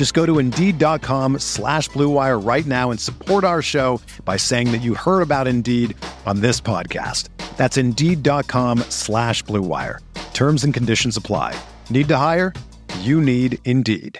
Just go to Indeed.com slash BlueWire right now and support our show by saying that you heard about Indeed on this podcast. That's Indeed.com slash BlueWire. Terms and conditions apply. Need to hire? You need Indeed.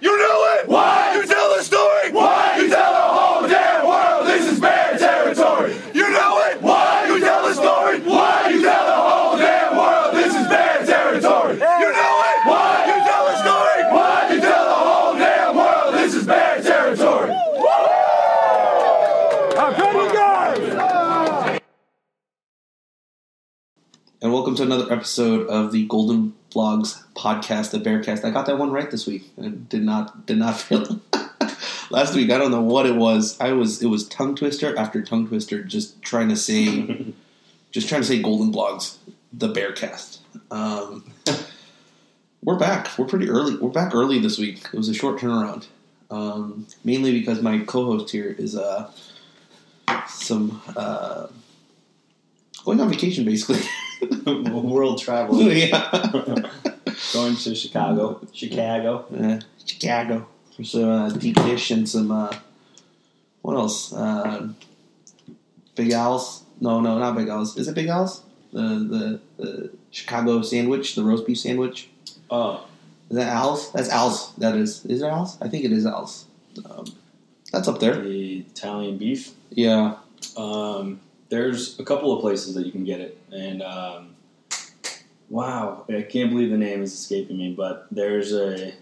You know it! Why? You tell the story! Why? You tell the whole damn world this is bear territory! You knew it! Why? You tell the story! Why? You tell the whole damn world this is bear territory! You knew it! Why? You tell the story! Why? You tell the whole damn world this is bear territory! How come you guys? And welcome to another episode of the Golden Blogs podcast, the Bearcast. I got that one right this week, and did not did not feel. Last week, I don't know what it was. I was it was tongue twister after tongue twister, just trying to say, just trying to say Golden Blogs, the Bearcast. Um, we're back. We're pretty early. We're back early this week. It was a short turnaround, um, mainly because my co-host here is uh, some uh, going on vacation, basically. world traveler yeah. going to Chicago. Chicago. Uh, Chicago. For some uh, deep dish and some, uh, what else? Uh, Big Al's. No, no, not Big Al's. Is it Big Al's? The, the, the Chicago sandwich, the roast beef sandwich. Oh, Is that Al's? That's Al's. That is. Is it Al's? I think it is Al's. Um, that's up there. the Italian beef. Yeah. Um, there's a couple of places that you can get it, and um, wow, I can't believe the name is escaping me. But there's a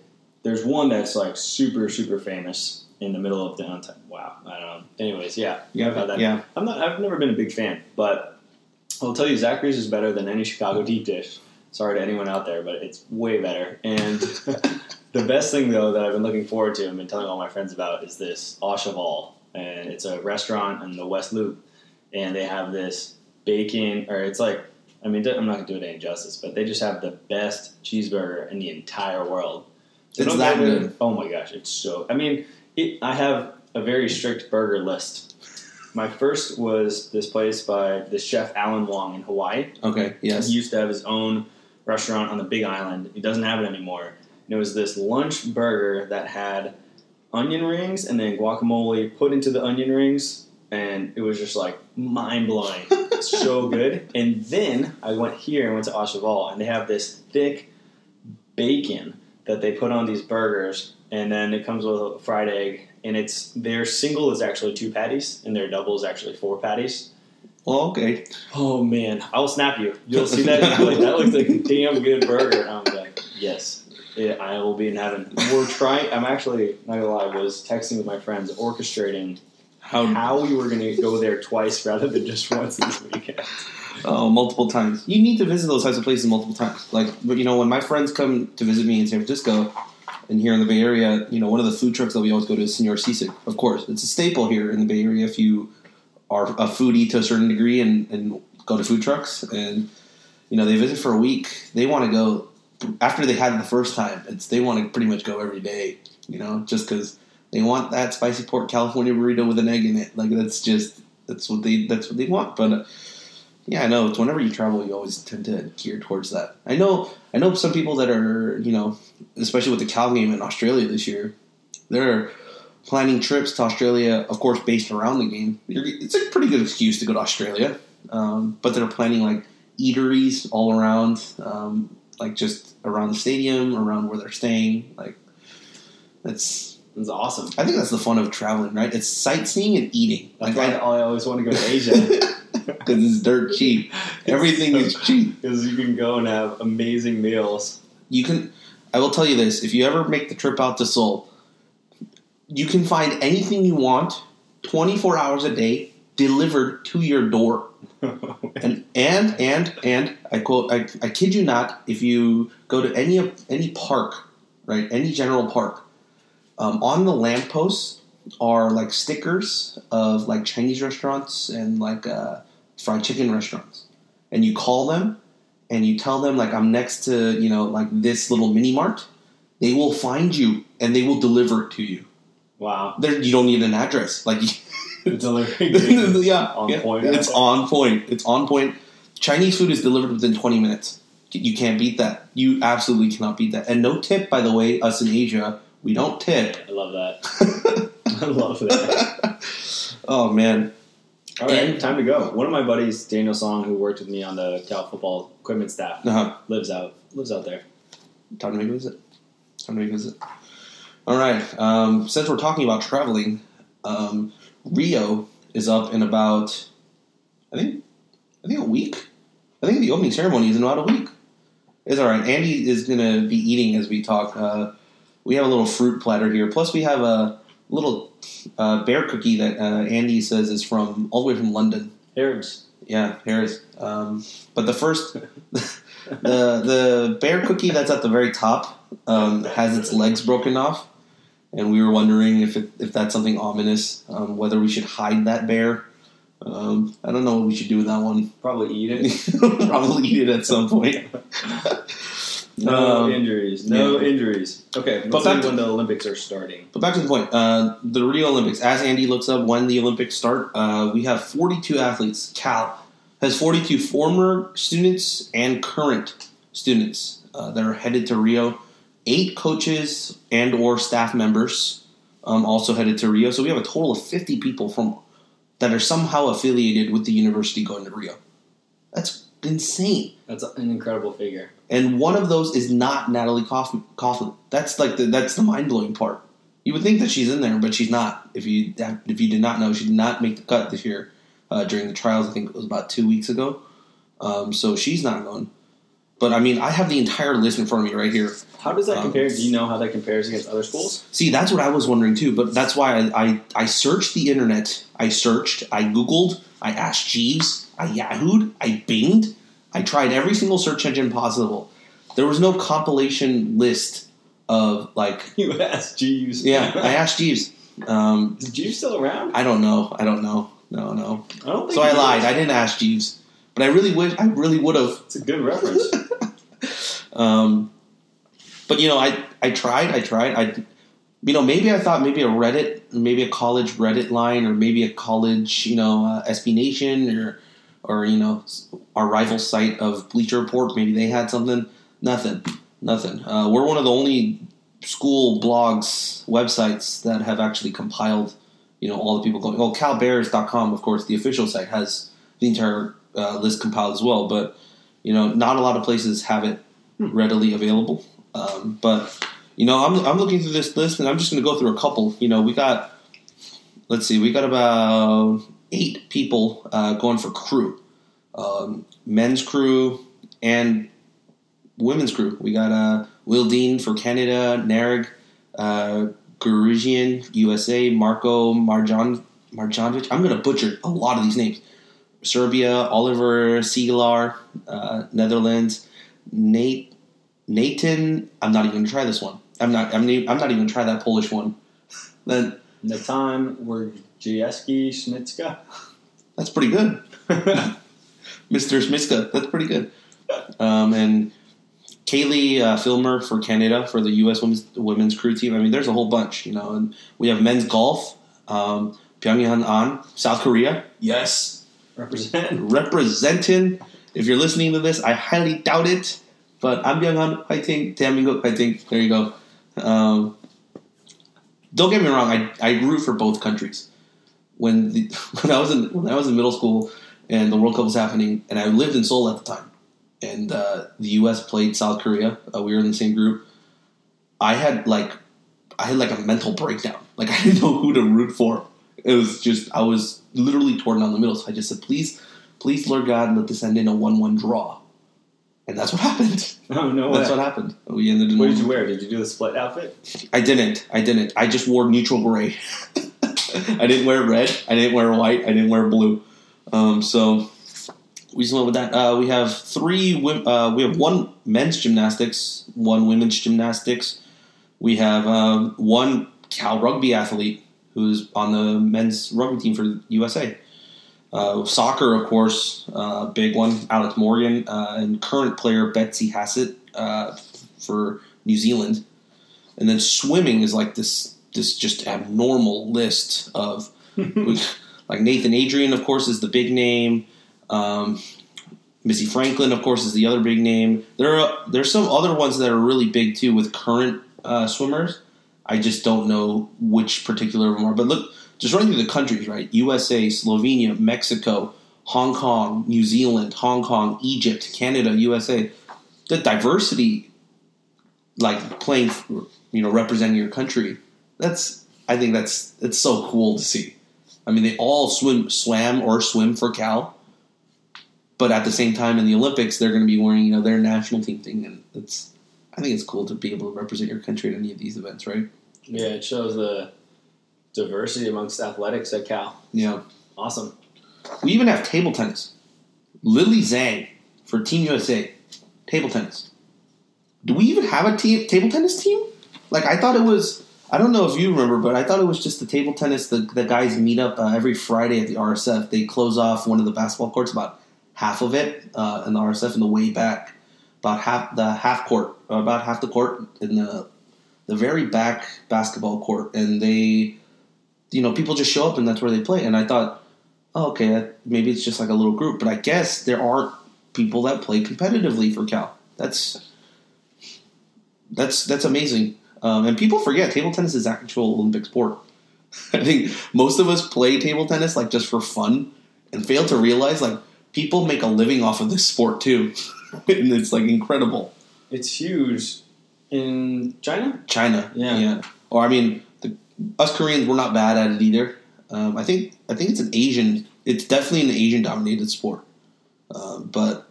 there's one that's like super super famous in the middle of downtown. Wow, I don't know. Anyways, yeah, Yeah, yeah. I'm not. I've never been a big fan, but I'll tell you, Zachary's is better than any Chicago deep dish. Sorry to anyone out there, but it's way better. And the best thing though that I've been looking forward to and been telling all my friends about is this Au Cheval, and it's a restaurant in the West Loop, and they have this bacon, or it's like, I mean, I'm not gonna do it any justice, but they just have the best cheeseburger in the entire world. They It's that it- good. Oh my gosh, it's so. I mean, it, I have a very strict burger list. My first was this place by the chef Alan Wong in Hawaii. Okay. Yes. He used to have his own restaurant on the Big Island. He doesn't have it anymore. And it was this lunch burger that had onion rings and then guacamole put into the onion rings, and it was just like mind blowing. so good. And then I went here and went to Au Cheval, and they have this thick bacon that they put on these burgers, and then it comes with a fried egg. And it's their single is actually two patties, and their double is actually four patties. Well, okay. Oh man, I'll snap you. You'll see that. like, that looks like a damn good burger. And I'm like, yes, yeah, I will be in heaven. We're trying. I'm actually not gonna lie. Was texting with my friends, orchestrating How? how we were gonna go there twice rather than just once this weekend. Oh, multiple times. You need to visit those types of places multiple times. Like, but you know, when my friends come to visit me in San Francisco and here in the Bay Area, you know, one of the food trucks that we always go to is Senor Sisig. Of course, it's a staple here in the Bay Area if you are a foodie to a certain degree and, and go to food trucks. And you know, they visit for a week. They want to go after they had it the first time. It's they want to pretty much go every day. You know, just because they want that spicy pork California burrito with an egg in it. Like that's just that's what they that's what they want. But uh, yeah, I know. It's whenever you travel, you always tend to gear towards that. I know. I know some people that are, you know, especially with the Cal game in Australia this year, they're planning trips to Australia, of course, based around the game. It's a pretty good excuse to go to Australia, um, but they're planning like eateries all around, um, like just around the stadium, around where they're staying. Like that's It's awesome. I think that's the fun of traveling, right? It's sightseeing and eating. Like I, I always want to go to Asia because it's dirt cheap. Everything is cheap. because you can go and have amazing meals. You can. I will tell you this: if you ever make the trip out to Seoul, you can find anything you want, twenty four hours a day, delivered to your door. And and and and I quote: I, I kid you not. If you go to any of any park, right, any general park, um, on the lampposts are like stickers of like Chinese restaurants and like uh, fried chicken restaurants, and you call them and you tell them like I'm next to you know like this little mini mart, they will find you and they will deliver it to you. wow. There, you don't need an address. Like, yeah, On yeah. point. It's on point. It's on point. Chinese food is delivered within 20 minutes. You can't beat that. You absolutely cannot beat that. And no tip, by the way. Us in Asia, we don't tip. I love that. I love that. oh man, All right, And- time to go. One of my buddies, Daniel Song, who worked with me on the Cal football equipment staff, uh-huh. lives out lives out there. time to make a visit. Time to make a visit. All right. Um, since we're talking about traveling, um, Rio is up in about, I think, I think a week. I think the opening ceremony is in about a week. It's all right. Andy is gonna be eating as we talk. Uh, we have a little fruit platter here. Plus, we have a little uh, bear cookie that uh, Andy says is from all the way from London. Harrods. Yeah, Harris. Um, but the first, the the bear cookie that's at the very top um, has its legs broken off, and we were wondering if it, if that's something ominous, um, whether we should hide that bear. Um, I don't know what we should do with that one. Probably eat it. Probably eat it at some point. No Um, injuries. No yeah. injuries. Okay, But back to- when the Olympics are starting. But back to the point, uh, the Rio Olympics. As Andy looks up when the Olympics start, uh, we have 42 athletes. Cal has 42 former students and current students uh, that are headed to Rio. Eight coaches and or staff members um, also headed to Rio. So we have a total of 50 people from that are somehow affiliated with the university going to Rio. That's insane. That's an incredible figure. And one of those is not Natalie. Coughlin. That's like the that's the mind blowing part. You would think that she's in there, but she's not. If you if you did not know, she did not make the cut this year uh, during the trials. I think it was about two weeks ago. Um, so she's not going. But I mean, I have the entire list in front of me right here. How does that Um, compare? Do you know how that compares against other schools? See, that's what I was wondering too. But that's why I, I, I searched the internet. I searched. I googled. I asked Jeeves. I Yahooed. I Binged. I tried every single search engine possible. There was no compilation list of like. You asked Jeeves. Yeah, I asked Jeeves. Um, Is Jeeves still around? I don't know. I don't know. No, no. I don't So I lied. is. I didn't ask Jeeves, but I really would. I really would have. It's a good reference. Um, but you know, I I tried, I tried, I you know maybe I thought maybe a Reddit, maybe a college Reddit line, or maybe a college you know uh, SB Nation or or you know our rival site of Bleacher Report, maybe they had something. Nothing, nothing. Uh, we're one of the only school blogs websites that have actually compiled you know all the people going. Well, CalBears.com, of course, the official site has the entire uh, list compiled as well, but you know not a lot of places have it readily available. Um, but you know, I'm I'm looking through this list, and I'm just going to go through a couple. You know, we got let's see, we got about eight people uh, going for crew, um, men's crew and women's crew. We got uh, Will Dean for Canada, Nareg, uh, Guregian, USA, Marko Marjan Marjanovic. I'm going to butcher a lot of these names. Serbia, Oliver Siegelaar, uh, Netherlands, Nate Nathan. I'm not even going to try this one. I'm not. I'm, I'm not even going to try that Polish one. Then Natan Wojciechowski Schmitzka. that's pretty good, Mr. Smitska. That's pretty good. Um, and Caileigh uh, Filmer for Canada for the U.S. women's women's crew team. I mean, there's a whole bunch, you know. And we have men's golf. Um, Byeong-hun An, South Korea. Yes, Represent. representing. If you're listening to this, I highly doubt it. But I'm Byung-han, I think. Damingo, I think. There you go. Um, don't get me wrong. I, I root for both countries. When the, when I was in when I was in middle school and the World Cup was happening, and I lived in Seoul at the time, and uh, the U.S. played South Korea. Uh, we were in the same group. I had like I had like a mental breakdown. Like I didn't know who to root for. It was just I was literally torn down the middle. So I just said, please, please, Lord God, let this end in a one-one draw. And that's what happened. Oh no way. That's what happened. We ended in What did you wear? Did you do the split outfit? I didn't. I didn't. I just wore neutral gray. I didn't wear red. I didn't wear white. I didn't wear blue. Um, so we just went with that. Uh, we have three. Uh, we have one men's gymnastics, one women's gymnastics. We have um, one Cal rugby athlete who's on the men's rugby team for USA. Uh, soccer, of course, uh, big one. Alex Morgan uh, and current player Betsy Hassett uh, for New Zealand and then swimming is like this this just abnormal list of like Nathan Adrian, of course, is the big name. Um, Missy Franklin, of course, is the other big name. There are there's some other ones that are really big too with current uh, swimmers. I just don't know which particular of them are. But look, just running through the countries, right? USA, Slovenia, Mexico, Hong Kong, New Zealand, Hong Kong, Egypt, Canada, USA. The diversity like playing, you know, representing your country. That's I think that's it's so cool to see. I mean, they all swim, swam or swim for Cal, but at the same time in the Olympics, they're going to be wearing you know their national team thing, and it's I think it's cool to be able to represent your country at any of these events, right? Yeah, it shows the diversity amongst athletics at Cal. Yeah. Awesome. We even have table tennis. Lily Zhang for Team USA, table tennis. Do we even have a team, table tennis team? Like I thought it was. I don't know if you remember, but I thought it was just the table tennis. The, the guys meet up uh, every Friday at the RSF. They close off one of the basketball courts, about half of it uh, in the RSF, in the way back, about half the half court, about half the court in the the very back basketball court, and they, you know, people just show up and that's where they play. And I thought, oh, okay, that, maybe it's just like a little group, but I guess there aren't people that play competitively for Cal. That's that's that's amazing. Um, and people forget table tennis is actual Olympic sport. I think most of us play table tennis like just for fun and fail to realize like people make a living off of this sport too. and it's like incredible. It's huge in China. China, Yeah. yeah. Or I mean, us Koreans we're not bad at it either. Um, I think I think it's an Asian. It's definitely an Asian dominated sport. Um, but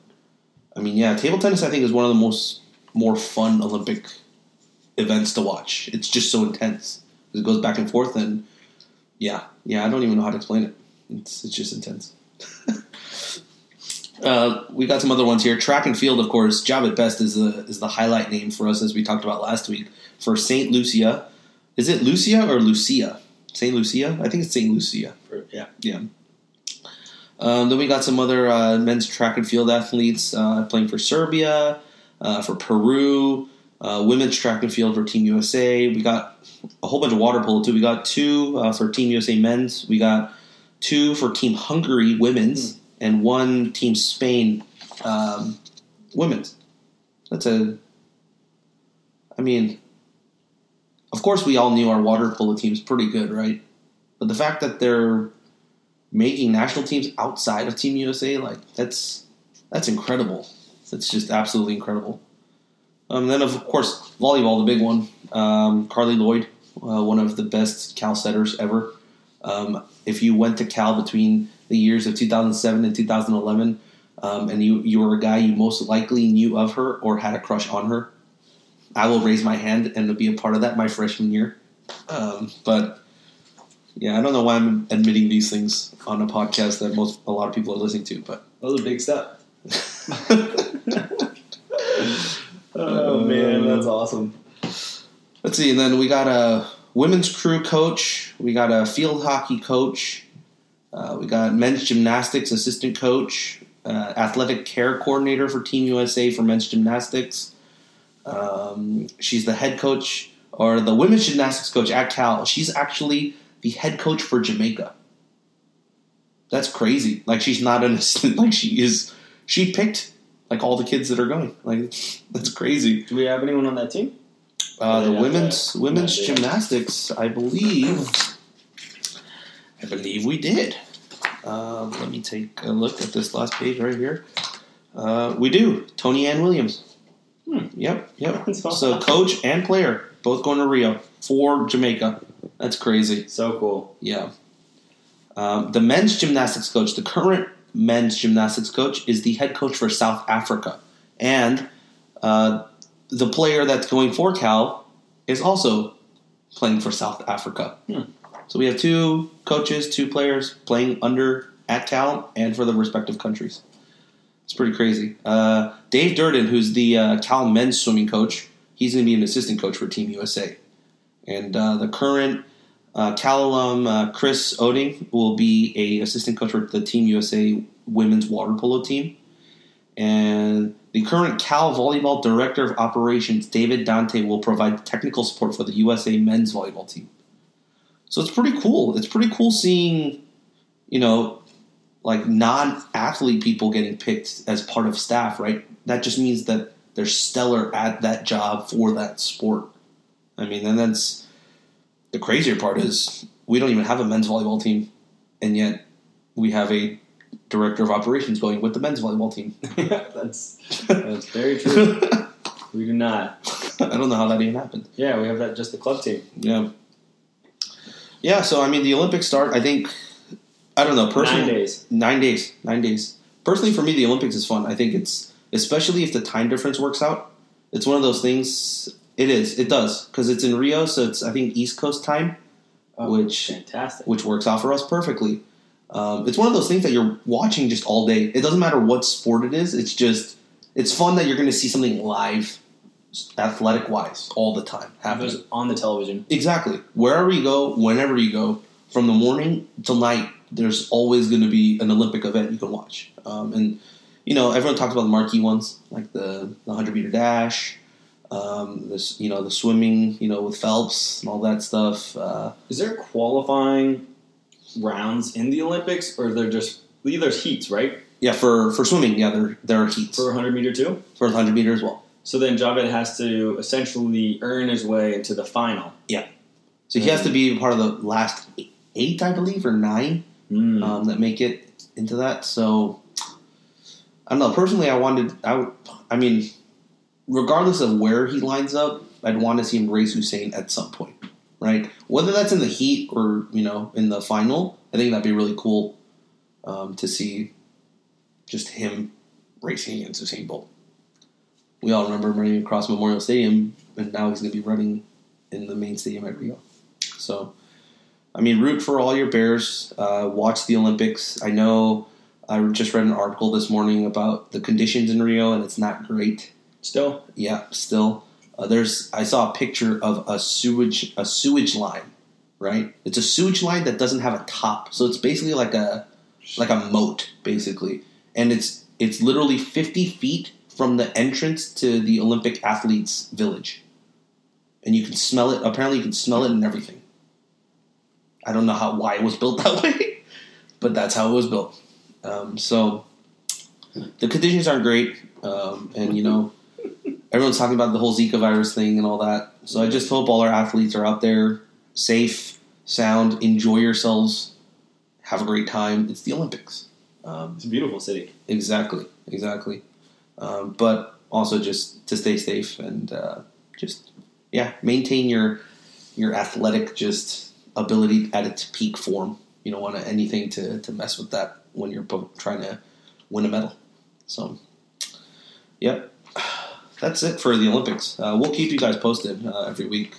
I mean, yeah, table tennis I think is one of the most more fun Olympic events to watch. It's just so intense. It goes back and forth, and yeah, yeah. I don't even know how to explain it. It's it's just intense. Uh, we got some other ones here. Track and field, of course. Jahvid Best is the is the highlight name for us, as we talked about last week. For Saint Lucia, is it Lucia or Lucia? Saint Lucia, I think it's Saint Lucia. Yeah. Yeah. Um, then we got some other uh, men's track and field athletes uh, playing for Serbia, uh, for Peru, uh, women's track and field for Team USA. We got a whole bunch of water polo too. We got two uh, for Team USA men's. We got two for Team Hungary women's, and one Team Spain um, women's. That's a. I mean, of course, we all knew our water polo team's pretty good, right? But the fact that they're making national teams outside of Team USA, like that's that's incredible. That's just absolutely incredible. Um, then of course volleyball, the big one. Um, Carly Lloyd, uh, one of the best Cal setters ever. Um, if you went to Cal between the years of 2007 and 2011, um, and you you were a guy you most likely knew of her or had a crush on her, I will raise my hand and be a part of that my freshman year. Um, but yeah, I don't know why I'm admitting these things on a podcast that most a lot of people are listening to, but That was a big step. oh man, that's awesome. let's see. And then we got a women's crew coach, we got a field hockey coach, uh, we got men's gymnastics assistant coach, uh, athletic care coordinator for Team USA for men's gymnastics. Um, she's the head coach or the women's gymnastics coach at Cal. She's actually the head coach for Jamaica. That's crazy. Like she's not an assistant. Like she is. She picked like all the kids that are going. Like that's crazy. Do we have anyone on that team? Uh, the women's women's Yeah, gymnastics, I believe. I believe we did. Um, let me take a look at this last page right here. Uh, we do. Toni-Ann Williams. Hmm. Yep, yep. That's So coach and player. both going to Rio for Jamaica. That's crazy. So cool. Yeah. Um, the men's gymnastics coach, the current men's gymnastics coach, is the head coach for South Africa. And uh, the player that's going for Cal is also playing for South Africa. So we have two coaches, two players playing under at Cal and for the respective countries. It's pretty crazy. Uh, Dave Durden, who's the uh, Cal men's swimming coach, he's going to be an assistant coach for Team USA. And uh, the current uh, Cal alum uh, Chris Oeding will be a assistant coach for the Team USA women's water polo team. And the current Cal volleyball director of operations, David Dante, will provide technical support for the USA men's volleyball team. So it's pretty cool. It's pretty cool seeing, you know, like non-athlete people getting picked as part of staff, right? That just means that they're stellar at that job for that sport. I mean, and that's the crazier part is we don't even have a men's volleyball team, and yet we have a director of operations going with the men's volleyball team. that's that's very true. we do not. I don't know how that even happened. Yeah, we have that just the club team. Yeah. Yeah, so I mean, the Olympics start. I think I don't know personally. Nine days. Nine days. Nine days. Personally, for me, the Olympics is fun. I think it's especially if the time difference works out. It's one of those things. It is. It does because it's in Rio, so it's I think East Coast time, Oh, which fantastic. which works out for us perfectly. Um, it's one of those things that you're watching just all day. It doesn't matter what sport it is. It's just it's fun that you're going to see something live, athletic wise, all the time Happens on the television. Exactly. Wherever you go, whenever you go, from the morning till night, there's always going to be an Olympic event you can watch. Um, and you know, everyone talks about the marquee ones, like the the hundred meter dash, um, this you know the swimming, you know with Phelps and all that stuff. Uh, Is there qualifying rounds in the Olympics, or they're just there's heats, right? yeah, for for swimming, yeah, there there are heats For 100 meter too. for hundred meter as well. So then Jahvid has to essentially earn his way into the final. Yeah. So he has to be part of the last eight, I believe, or nine Mm. um, that make it into that. So I don't know. Personally, I wanted. I would. I mean, regardless of where he lines up, I'd want to see him race Usain at some point, right? Whether that's in the heat or you know in the final, I think that'd be really cool um, to see just him racing against Usain Bolt. We all remember him running across Memorial Stadium, and now he's going to be running in the main stadium at Rio. So, I mean, root for all your Bears. Uh, watch the Olympics. I know I just read an article this morning about the conditions in Rio, and it's not great. Still, Yeah, still. Uh, there's. I saw a picture of a sewage a sewage line. Right, it's a sewage line that doesn't have a top, so it's basically like a like a moat, basically, and it's it's literally 50 feet from the entrance to the Olympic athletes' village, and you can smell it. Apparently, you can smell it and everything. I don't know how why it was built that way, but that's how it was built. Um, so the conditions aren't great, um, and you know everyone's talking about the whole Zika virus thing and all that. So I just hope all our athletes are out there safe, sound, enjoy yourselves, have a great time. It's the Olympics. Um, it's a beautiful city. exactly, exactly. Um, but also just to stay safe and uh, just yeah, maintain your your athletic just ability at its peak form. You don't want anything to, to mess with that when you're trying to win a medal. So, yep, that's it for the Olympics. Uh, we'll keep you guys posted uh, every week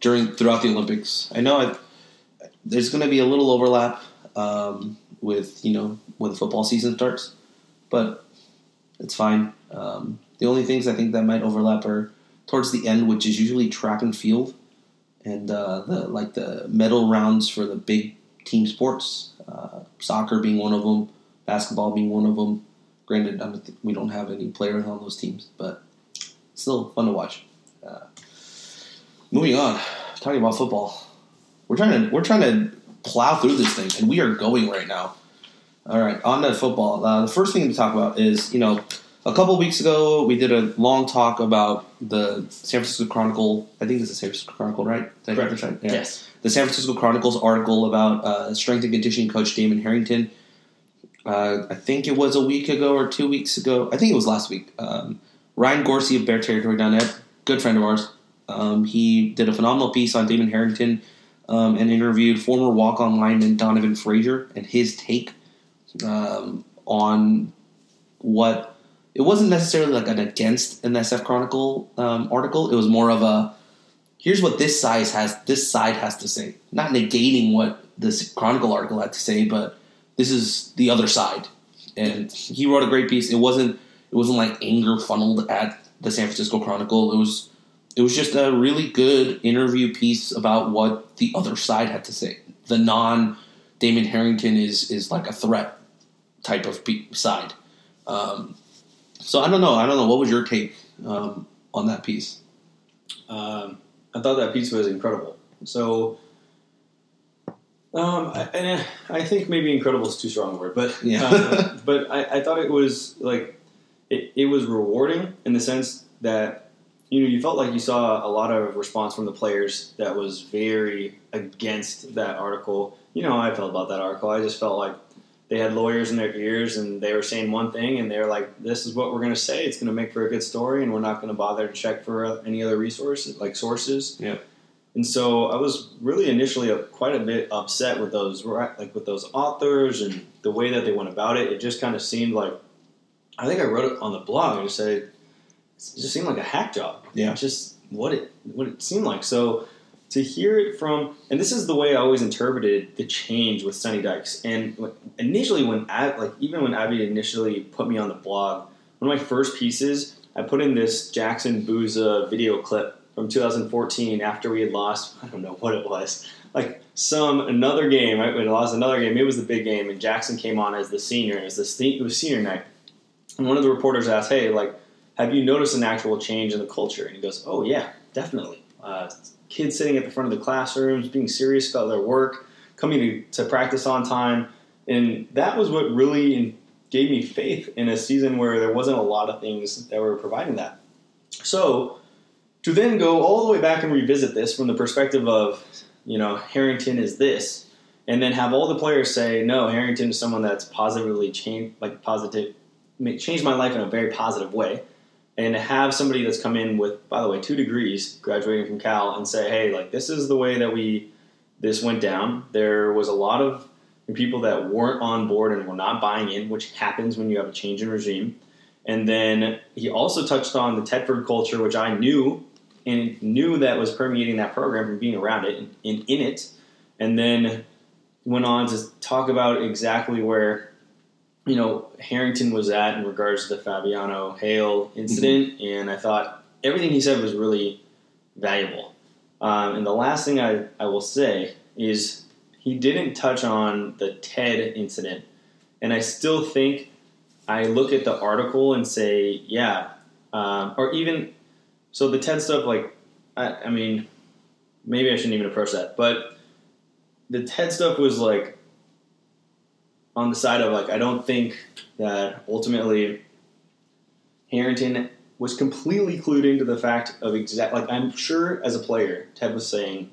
during throughout the Olympics. I know I, there's going to be a little overlap um, with you know when the football season starts, but it's fine. Um, the only things I think that might overlap are towards the end, which is usually track and field, and uh, the like the medal rounds for the big team sports. Uh, soccer being one of them, basketball being one of them. Granted, think we don't have any players on those teams, but still fun to watch. Uh, moving on, talking about football, we're trying to we're trying to plow through this thing, and we are going right now. All right, on to football. Uh, the first thing to talk about is you know a couple weeks ago we did a long talk about the San Francisco Chronicle. I think it's the San Francisco Chronicle, right? Did I get this right? Yeah Yes. the San Francisco Chronicles article about uh, strength and conditioning coach Damon Harrington. Uh, I think it was a week ago or two weeks ago. I think it was last week. Um, Ryan Gorcey of Bear Territory.net, good friend of ours, Um, he did a phenomenal piece on Damon Harrington um, and interviewed former walk-on lineman Donovan Frazier and his take um, on what it wasn't necessarily like an against an SF Chronicle um, article. It was more of a here's what this side has this side has to say, not negating what this Chronicle article had to say, but this is the other side. And he wrote a great piece. It wasn't it wasn't like anger funneled at the San Francisco Chronicle. It was it was just a really good interview piece about what the other side had to say. The non Damon Harrington is is like a threat type of pe- side. Um, so I don't know. I don't know. What was your take um, on that piece? Um, I thought that piece was incredible. So, um, I, and I think maybe incredible is too strong a word, but Yeah. uh, but I, I thought it was like it, it was rewarding in the sense that you know you felt like you saw a lot of response from the players that was very against that article. You know how I felt about that article. I just felt like they had lawyers in their ears and they were saying one thing and they were like, "This is what we're going to say. It's going to make for a good story, and we're not going to bother to check for uh, any other resources like sources." Yeah. And so I was really initially uh, quite a bit upset with those like with those authors and the way that they went about it. It just kind of seemed like I think I wrote it on the blog. I just said it just seemed like a hack job. Yeah. just what it what it seemed like. So to hear it from and this is the way I always interpreted the change with Sonny Dykes. And initially when Ab, like even when Abby initially put me on the blog, one of my first pieces I put in this Jackson Bouza video clip from 2014 after we had lost I don't know what it was like some another game right? We lost another game. It was the big game and Jackson came on as the senior it was the it was senior night. And one of the reporters asked hey like have you noticed an actual change in the culture? And he goes oh yeah definitely. Uh, kids sitting at the front of the classrooms being serious about their work coming to, to practice on time. And that was what really gave me faith in a season where there wasn't a lot of things that were providing that. So to then go all the way back and revisit this from the perspective of, you know, Harrington is this, and then have all the players say, no, Harrington is someone that's positively changed, like positive, changed my life in a very positive way, and have somebody that's come in with, by the way, two degrees, graduating from Cal, and say, hey, like this is the way that we, this went down. There was a lot of people that weren't on board and were not buying in, which happens when you have a change in regime. And then he also touched on the Tedford culture, which I knew and knew that was permeating that program from being around it and in, it. And then went on to talk about exactly where, you know, Harrington was at in regards to the Fabiano Hale incident. And I thought everything he said was really valuable. Um, and the last thing I, I will say is he didn't touch on the TED incident. And I still think I look at the article and say, yeah, um, or even so the TED stuff, like I, I mean, maybe I shouldn't even approach that, but the TED stuff was like on the side of like I don't think that ultimately Harrington was completely clued into the fact of exact like I'm sure as a player Ted was saying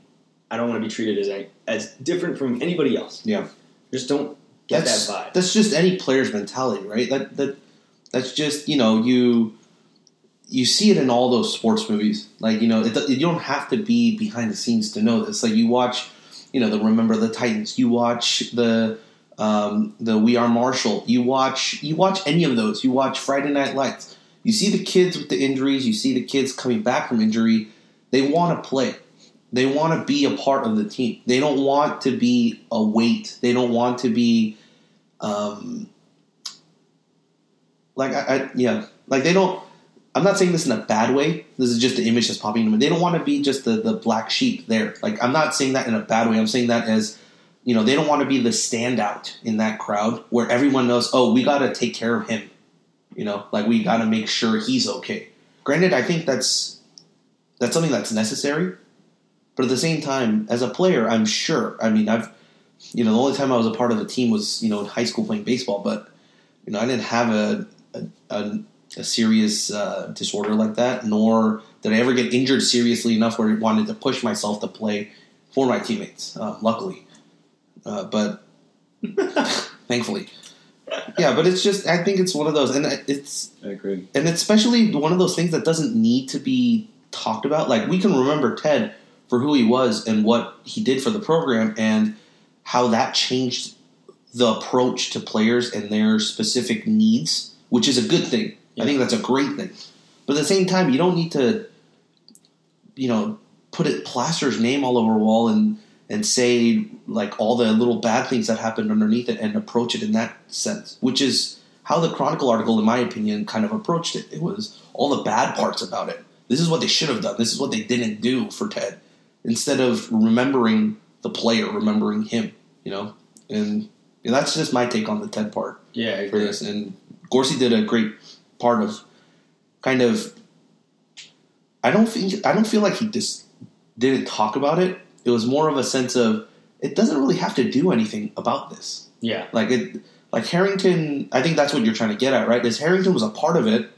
I don't want to be treated as a, as different from anybody else. Yeah. Just don't get that's that vibe. that's just any player's mentality, right? That that that's just you know you you see it in all those sports movies. Like you know, it, you don't have to be behind the scenes to know this. Like you watch, you know, the Remember the Titans. You watch the um, the We Are Marshall. You watch you watch any of those. You watch Friday Night Lights. You see the kids with the injuries. You see the kids coming back from injury. They want to play. They want to be a part of the team. They don't want to be a weight. They don't want to be, um, like I, I yeah, like they don't. I'm not saying this in a bad way. This is just the image that's popping me. They don't want to be just the, the black sheep there. Like I'm not saying that in a bad way. I'm saying that as you know, they don't want to be the standout in that crowd where everyone knows, oh, we got to take care of him. You know, like we got to make sure he's okay. Granted, I think that's that's something that's necessary, but at the same time, as a player, I'm sure. I mean, I've you know, the only time I was a part of a team was you know in high school playing baseball, but you know, I didn't have a a, a, a serious uh, disorder like that, nor did I ever get injured seriously enough where I wanted to push myself to play for my teammates. Uh, luckily, uh, but thankfully, yeah. But it's just I think it's one of those, and it's I agree. and it's especially one of those things that doesn't need to be talked about. Like we can remember Ted for who he was and what he did for the program and how that changed the approach to players and their specific needs, which is a good thing. I think that's a great thing. But at the same time, you don't need to, you know, put it Plaster's name all over a wall and and say like all the little bad things that happened underneath it and approach it in that sense, which is how the Chronicle article, in my opinion, kind of approached it. It was all the bad parts about it. This is what they should have done. This is what they didn't do for Ted. Instead of remembering the player, remembering him, you know? And, and that's just my take on the Ted part Yeah, for this. And Gorcey did a great part of kind of. I don't think I don't feel like he just didn't talk about it. It was more of a sense of it doesn't really have to do anything about this. Yeah, Like it, like Harrington. I think that's what you're trying to get at, right? Is Harrington was a part of it,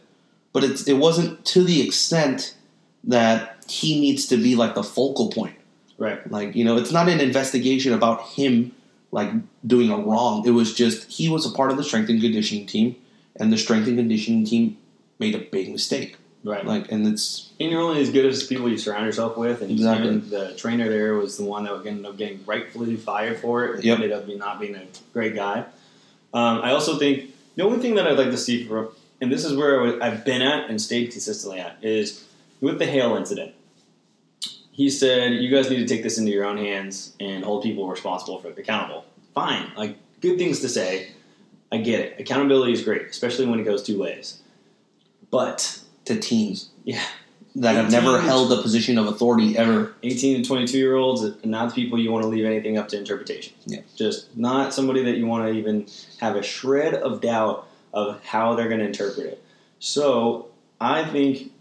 but it's it wasn't to the extent that he needs to be like the focal point. right. Like, you know, it's not an investigation about him like doing a wrong. It was just he was a part of the strength and conditioning team, and the strength and conditioning team made a big mistake. Right. Like, and it's And you're only as good as the people you surround yourself with. And Exactly. the trainer there was the one that ended up getting rightfully fired for it. and Yep. Ended up not being a great guy. Um, I also think the only thing that I'd like to see for, and this is where I've been at and stayed consistently at, is with the Hale incident. He said, "You guys need to take this into your own hands and hold people responsible for it, accountable." Fine, like good things to say. I get it. Accountability is great, especially when it goes two ways. But to teams yeah, that have never held a position of authority ever. 18 to 22 year olds not the people you want to leave anything up to interpretation. Yeah. Just not somebody that you want to even have a shred of doubt of how they're going to interpret it. So I think,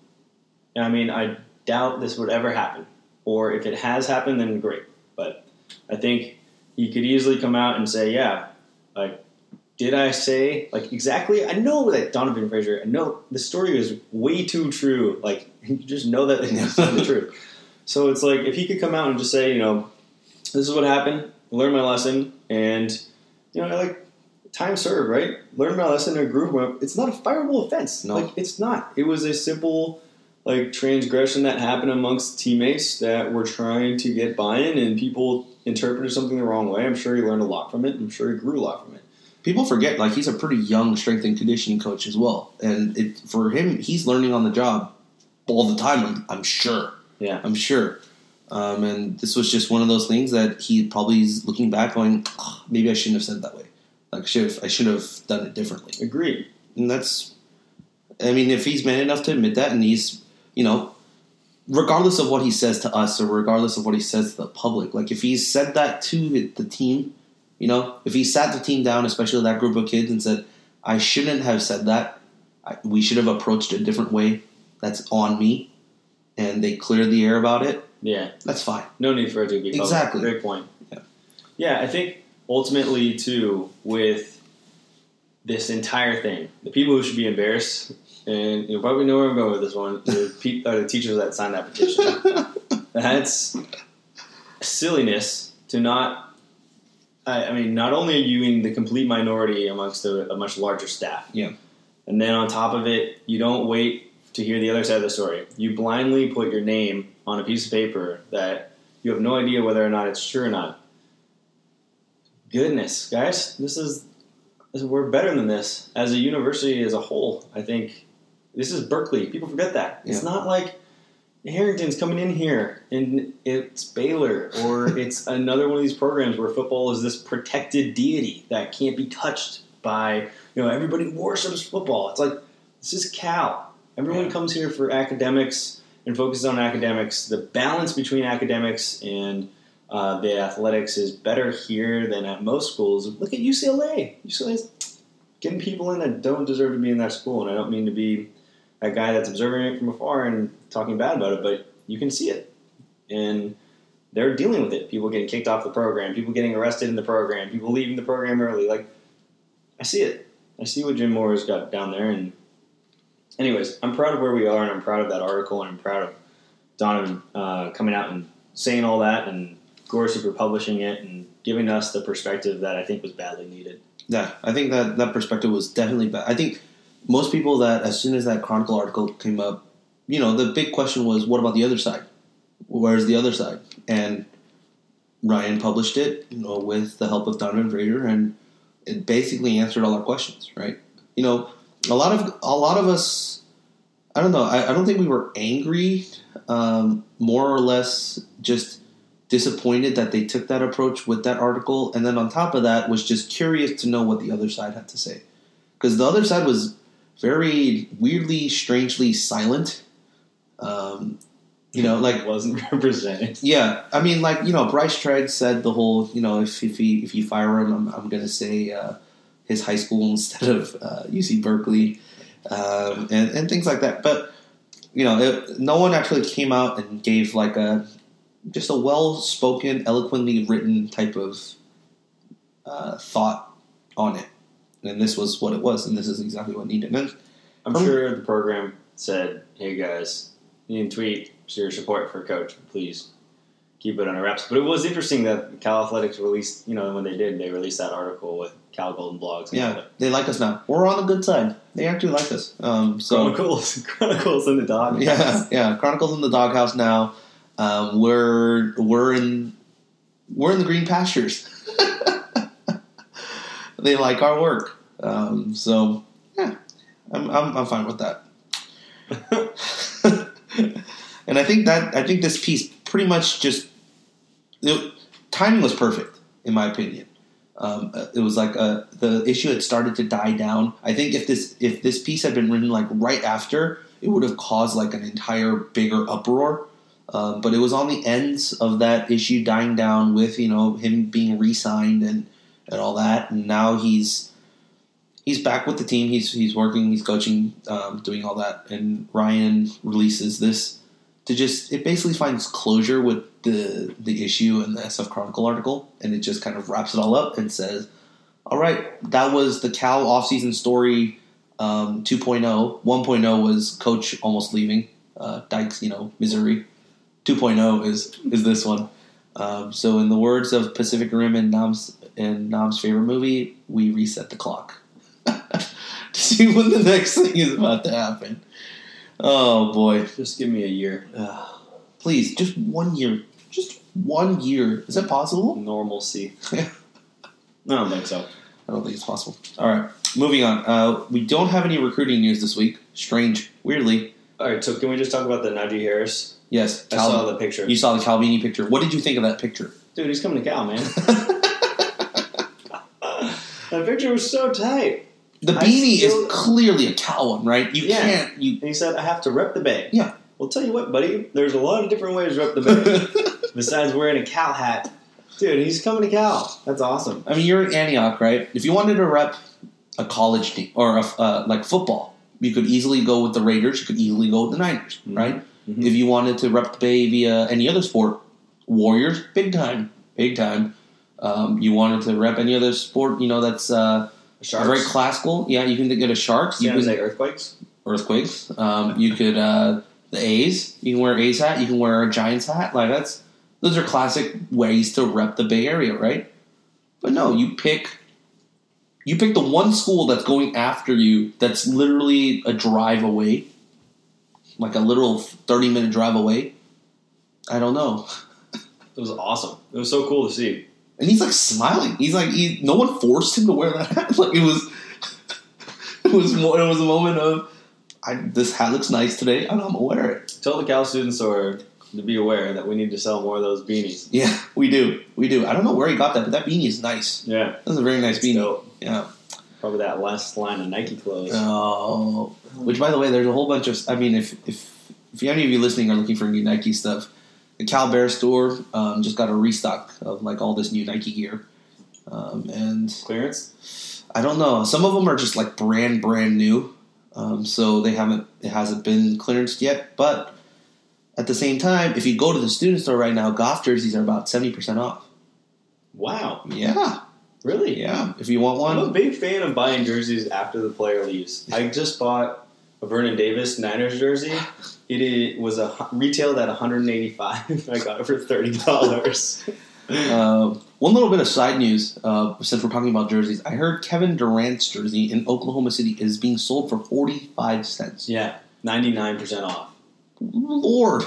I mean, I doubt this would ever happen. Or if it has happened, then great. But I think he could easily come out and say, yeah, like, did I say like exactly? I know that Donovan Frazier. I know the story is way too true. Like you just know that it's not the truth. So it's like if he could come out and just say, you know, this is what happened. Learn my lesson, and you know, like time served, right? Learn my lesson in a group. It's not a fireable offense. No. Like it's not. It was a simple like transgression that happened amongst teammates that were trying to get buy-in, and people interpreted something the wrong way. I'm sure he learned a lot from it. I'm sure he grew a lot from it. People forget, like, he's a pretty young strength and conditioning coach as well. And it, for him, he's learning on the job all the time, I'm, I'm sure. Yeah. I'm sure. Um, and this was just one of those things that he probably is looking back going, "Ah, maybe I shouldn't have said it that way. Like, should I should have done it differently. Agreed. And that's, I mean, if he's man enough to admit that, and he's, you know, regardless of what he says to us or regardless of what he says to the public, like if he's said that to the team, you know, if he sat the team down, especially that group of kids, and said, I shouldn't have said that, I, we should have approached it a different way, that's on me, and they cleared the air about it, Yeah. that's fine. No need for it to be public. Exactly. Great point. Yeah. Yeah, I think ultimately too with this entire thing, the people who should be embarrassed, and you'll probably know where I'm going with this one, the, pe- are the teachers that signed that petition. That's silliness to not. I, I mean, not only are you in the complete minority amongst a, a much larger staff, Yeah. and then on top of it, you don't wait to hear the other side of the story. You blindly put your name on a piece of paper that you have no idea whether or not it's true or not. Goodness, guys, this is we're better than this as a university as a whole. I think this is Berkeley. People forget that it's not like Harrington's coming in here and it's Baylor or it's another one of these programs where football is this protected deity that can't be touched by you know everybody worships football. It's like this is Cal. Everyone Yeah. comes here for academics and focuses on academics. The balance between academics and uh, the athletics is better here than at most schools. Look at UCLA. UCLA's getting people in that don't deserve to be in that school, and I don't mean to be that guy that's observing it from afar and talking bad about it, but you can see it, and they're dealing with it. People getting kicked off the program, people getting arrested in the program, people leaving the program early. Like, I see it. I see what Jim Mora's got down there, and anyways, I'm proud of where we are, and I'm proud of that article, and I'm proud of Donovan uh, coming out and saying all that, and Gorsuch for publishing it and giving us the perspective that I think was badly needed. Yeah, I think that that perspective was definitely bad. I think most people that as soon as that Chronicle article came up you know, the big question was, what about the other side? Where's the other side? And Ryan published it, you know, with the help of Donovan Frazier, and it basically answered all our questions, right? You know, a lot of a lot of us, I don't know, I, I don't think we were angry, um, more or less just disappointed that they took that approach with that article, and then on top of that, was just curious to know what the other side had to say, because the other side was very weirdly, strangely silent. Um, you know, like wasn't represented. yeah, I mean, like you know, Bryce Treggs said the whole, you know, if if he if you fire him, I'm, I'm gonna say uh, his high school instead of uh, UC Berkeley, um, and and things like that. But you know, it, no one actually came out and gave like a just a well spoken, eloquently written type of uh, thought on it. And this was what it was, and this is exactly what needed. And I'm Um, sure the program said, "Hey guys, you can tweet your support for coach. Please keep it under wraps." But it was interesting that Cal Athletics released, you know, when they did, they released that article with Cal Golden Blogs. Yeah, that. they like us now. We're on the good side. They actually like us. Um, so Chronicles, Chronicles in the dog. yeah, yeah. Chronicles in the doghouse now. Um, we're we're in we're in the green pastures. They like our work, um, so yeah, I'm, I'm I'm fine with that. and I think that I think this piece pretty much just the timing was perfect in my opinion. Um, uh, it was like uh, the issue had started to die down. I think if this if this piece had been written like right after, it would have caused like an entire bigger uproar. Um, but it was on the ends of that issue dying down with you know him being re-signed and and all that, and now he's he's back with the team. He's he's working, he's coaching, um, doing all that, and Ryan releases this to just it basically finds closure with the the issue and the SF Chronicle article, and it just kind of wraps it all up and says, "All right, that was the Cal offseason story." Um, 2.0, 1.0 was coach almost leaving, uh, Dykes, you know, Missouri. 2.0 is is this one. Um, so, in the words of Pacific Rim and Nam's and Nam's favorite movie, we reset the clock to see when the next thing is about to happen. Oh boy! Just give me a year. Uh, please, just one year. Just one year. Is that possible? Normalcy. I don't think so. I don't think it's possible. All right, moving on. Uh, we don't have any recruiting news this week. Strange, weirdly. All right, so can we just talk about the Najee Harris? Yes, I saw the picture. You saw the Cal beanie picture. What did you think of that picture? Dude, he's coming to Cal, man. that picture was so tight. The I beanie still- is clearly a Cal one, right? You Yeah. can't. You And he said, I have to rep the Bay. Yeah. Well, tell you what, buddy, there's a lot of different ways to rep the Bay. Besides wearing a Cal hat. Dude, he's coming to Cal. That's awesome. I mean, you're in Antioch, right? If you wanted to rep a college team or a, uh, like football, you could easily go with the Raiders. You could easily go with the Niners, Mhm. right? Mhm. If you wanted to rep the Bay via any other sport, Warriors, big time, big time. Um, you wanted to rep any other sport, you know, that's uh, very classical. Yeah, you can get a Sharks. You San can Jose Earthquakes. earthquakes. Um, you could uh, the A's. You can wear A's hat. You can wear a Giants hat. Like that's those are classic ways to rep the Bay Area, right? But no, you pick you pick the one school that's going after you. That's literally a drive away, like a literal thirty minute drive away. I don't know. It was awesome. It was so cool to see. And he's like smiling. He's like he, no one forced him to wear that hat. Like it was, it was more. It was a moment of, I, this hat looks nice today, and I'm gonna wear it. Tell the Cal students or to be aware that we need to sell more of those beanies. Yeah, we do, we do. I don't know where he got that, but that beanie is nice. Yeah. That's a very nice It's beanie. dope. Yeah. Probably that last line of Nike clothes. Oh, which by the way, there's a whole bunch of. I mean, if if if any of you listening are looking for new Nike stuff, the Cal Bear store um, just got a restock of like all this new Nike gear, um, and Clearance? I don't know. Some of them are just like brand brand new, um, so they haven't it hasn't been clearanced yet. But at the same time, if you go to the student store right now, Goff jerseys are about seventy percent off. Wow. Yeah, Really? yeah. If you want one, I'm a big fan of buying jerseys after the player leaves. I just bought a Vernon Davis Niners jersey. It was a retailed at 185. I got it for thirty dollars. uh, one little bit of side news. Uh, since we're talking about jerseys, I heard Kevin Durant's jersey in Oklahoma City is being sold for forty five cents. yeah, 99 percent off. Lord,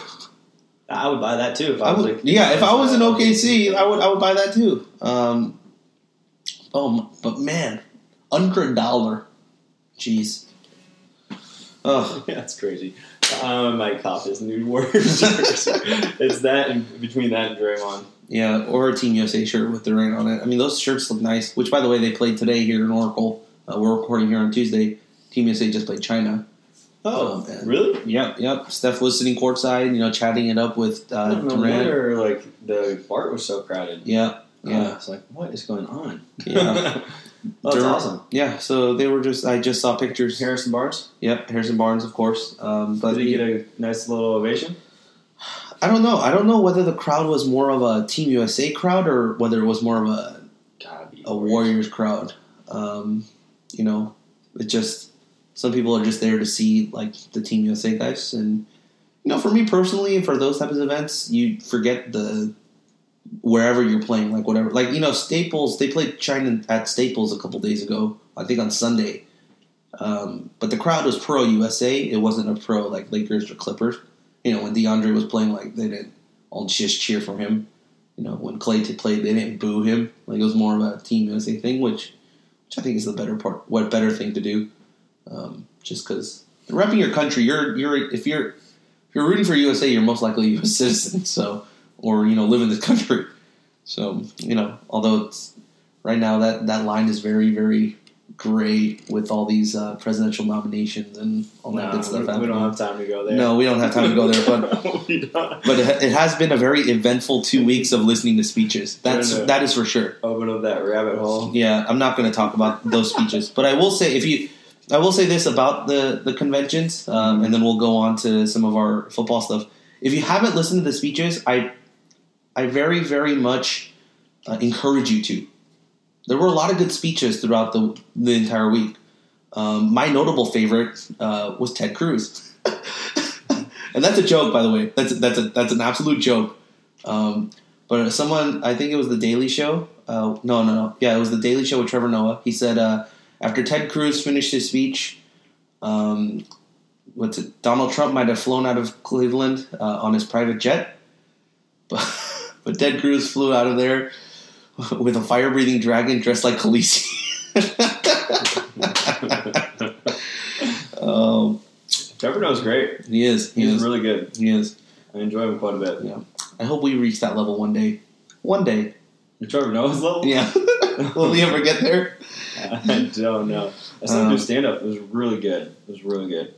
I would buy that too if I, I was would. like, yeah, if I was in OKC, I would. I would buy that too. Um, oh, but man, under a dollar. Jeez. Oh, Yeah, that's crazy. Um, my cop is new Warriors jersey. it's that and between that and Draymond. yeah, or a Team USA shirt with the rain on it. I mean, those shirts look nice. Which, by the way, they played today here in Oracle. Uh, we're recording here on Tuesday. Team USA just played China. Oh, Um, really? Yep, yep. Steph was sitting courtside, you know, chatting it up with uh, no Durant. wonder like the BART was so crowded. Yeah, Yeah, it's like what is going on? Yeah. that's Durant- awesome. yeah. So they were just. I just saw pictures. Harrison Barnes. Yep, Harrison Barnes, of course. Um, but Did he get a nice little ovation? I don't know. I don't know whether the crowd was more of a Team USA crowd or whether it was more of a, a Warriors crowd. Um, you know, it just some people are just there to see like the Team USA guys, and you know, for me personally, for those types of events, you forget the wherever you're playing, like whatever, like you know, Staples. They played China at Staples a couple days ago. I think on Sunday. Um, but the crowd was pro USA. It wasn't a pro like Lakers or Clippers. You know, when DeAndre was playing, like they didn't all just cheer for him. You know, when Clay played, they didn't boo him. Like it was more of a Team USA thing, which, which I think is the better part. What better thing to do? Um, just because repping your country, you're you're if you're if you're rooting for USA, you're most likely a U.S. citizen. So, or you know, live in this country. So you know, although it's right now that that line is very very gray with all these uh, presidential nominations and all that No, good stuff we, we don't have time to go there. No, we don't have time to go there, but but it, it has been a very eventful two weeks of listening to speeches. That's that is for sure. Open up that rabbit hole. Yeah, I'm not going to talk about those speeches, but I will say if you, I will say this about the the conventions, um, and then we'll go on to some of our football stuff. If you haven't listened to the speeches, I, I very very much uh, encourage you to. There were a lot of good speeches throughout the the entire week. Um, my notable favorite uh, was Ted Cruz, and that's a joke, by the way. That's that's a that's an absolute joke. Um, but someone, I think it was the Daily Show. Uh, no, no, no. Yeah, it was the Daily Show with Trevor Noah. He said uh, after Ted Cruz finished his speech, um, what's it? Donald Trump might have flown out of Cleveland uh, on his private jet, but but Ted Cruz flew out of there with a fire breathing dragon dressed like Khaleesi. um, Trevor Noah's great. he is. He He's is. really good. He is. I enjoy him quite a bit. Yeah. I hope we reach that level one day. One day. Trevor Noah's level? Yeah. Will we ever get there? I don't know. I saw him Um, do stand up. It was really good. It was really good.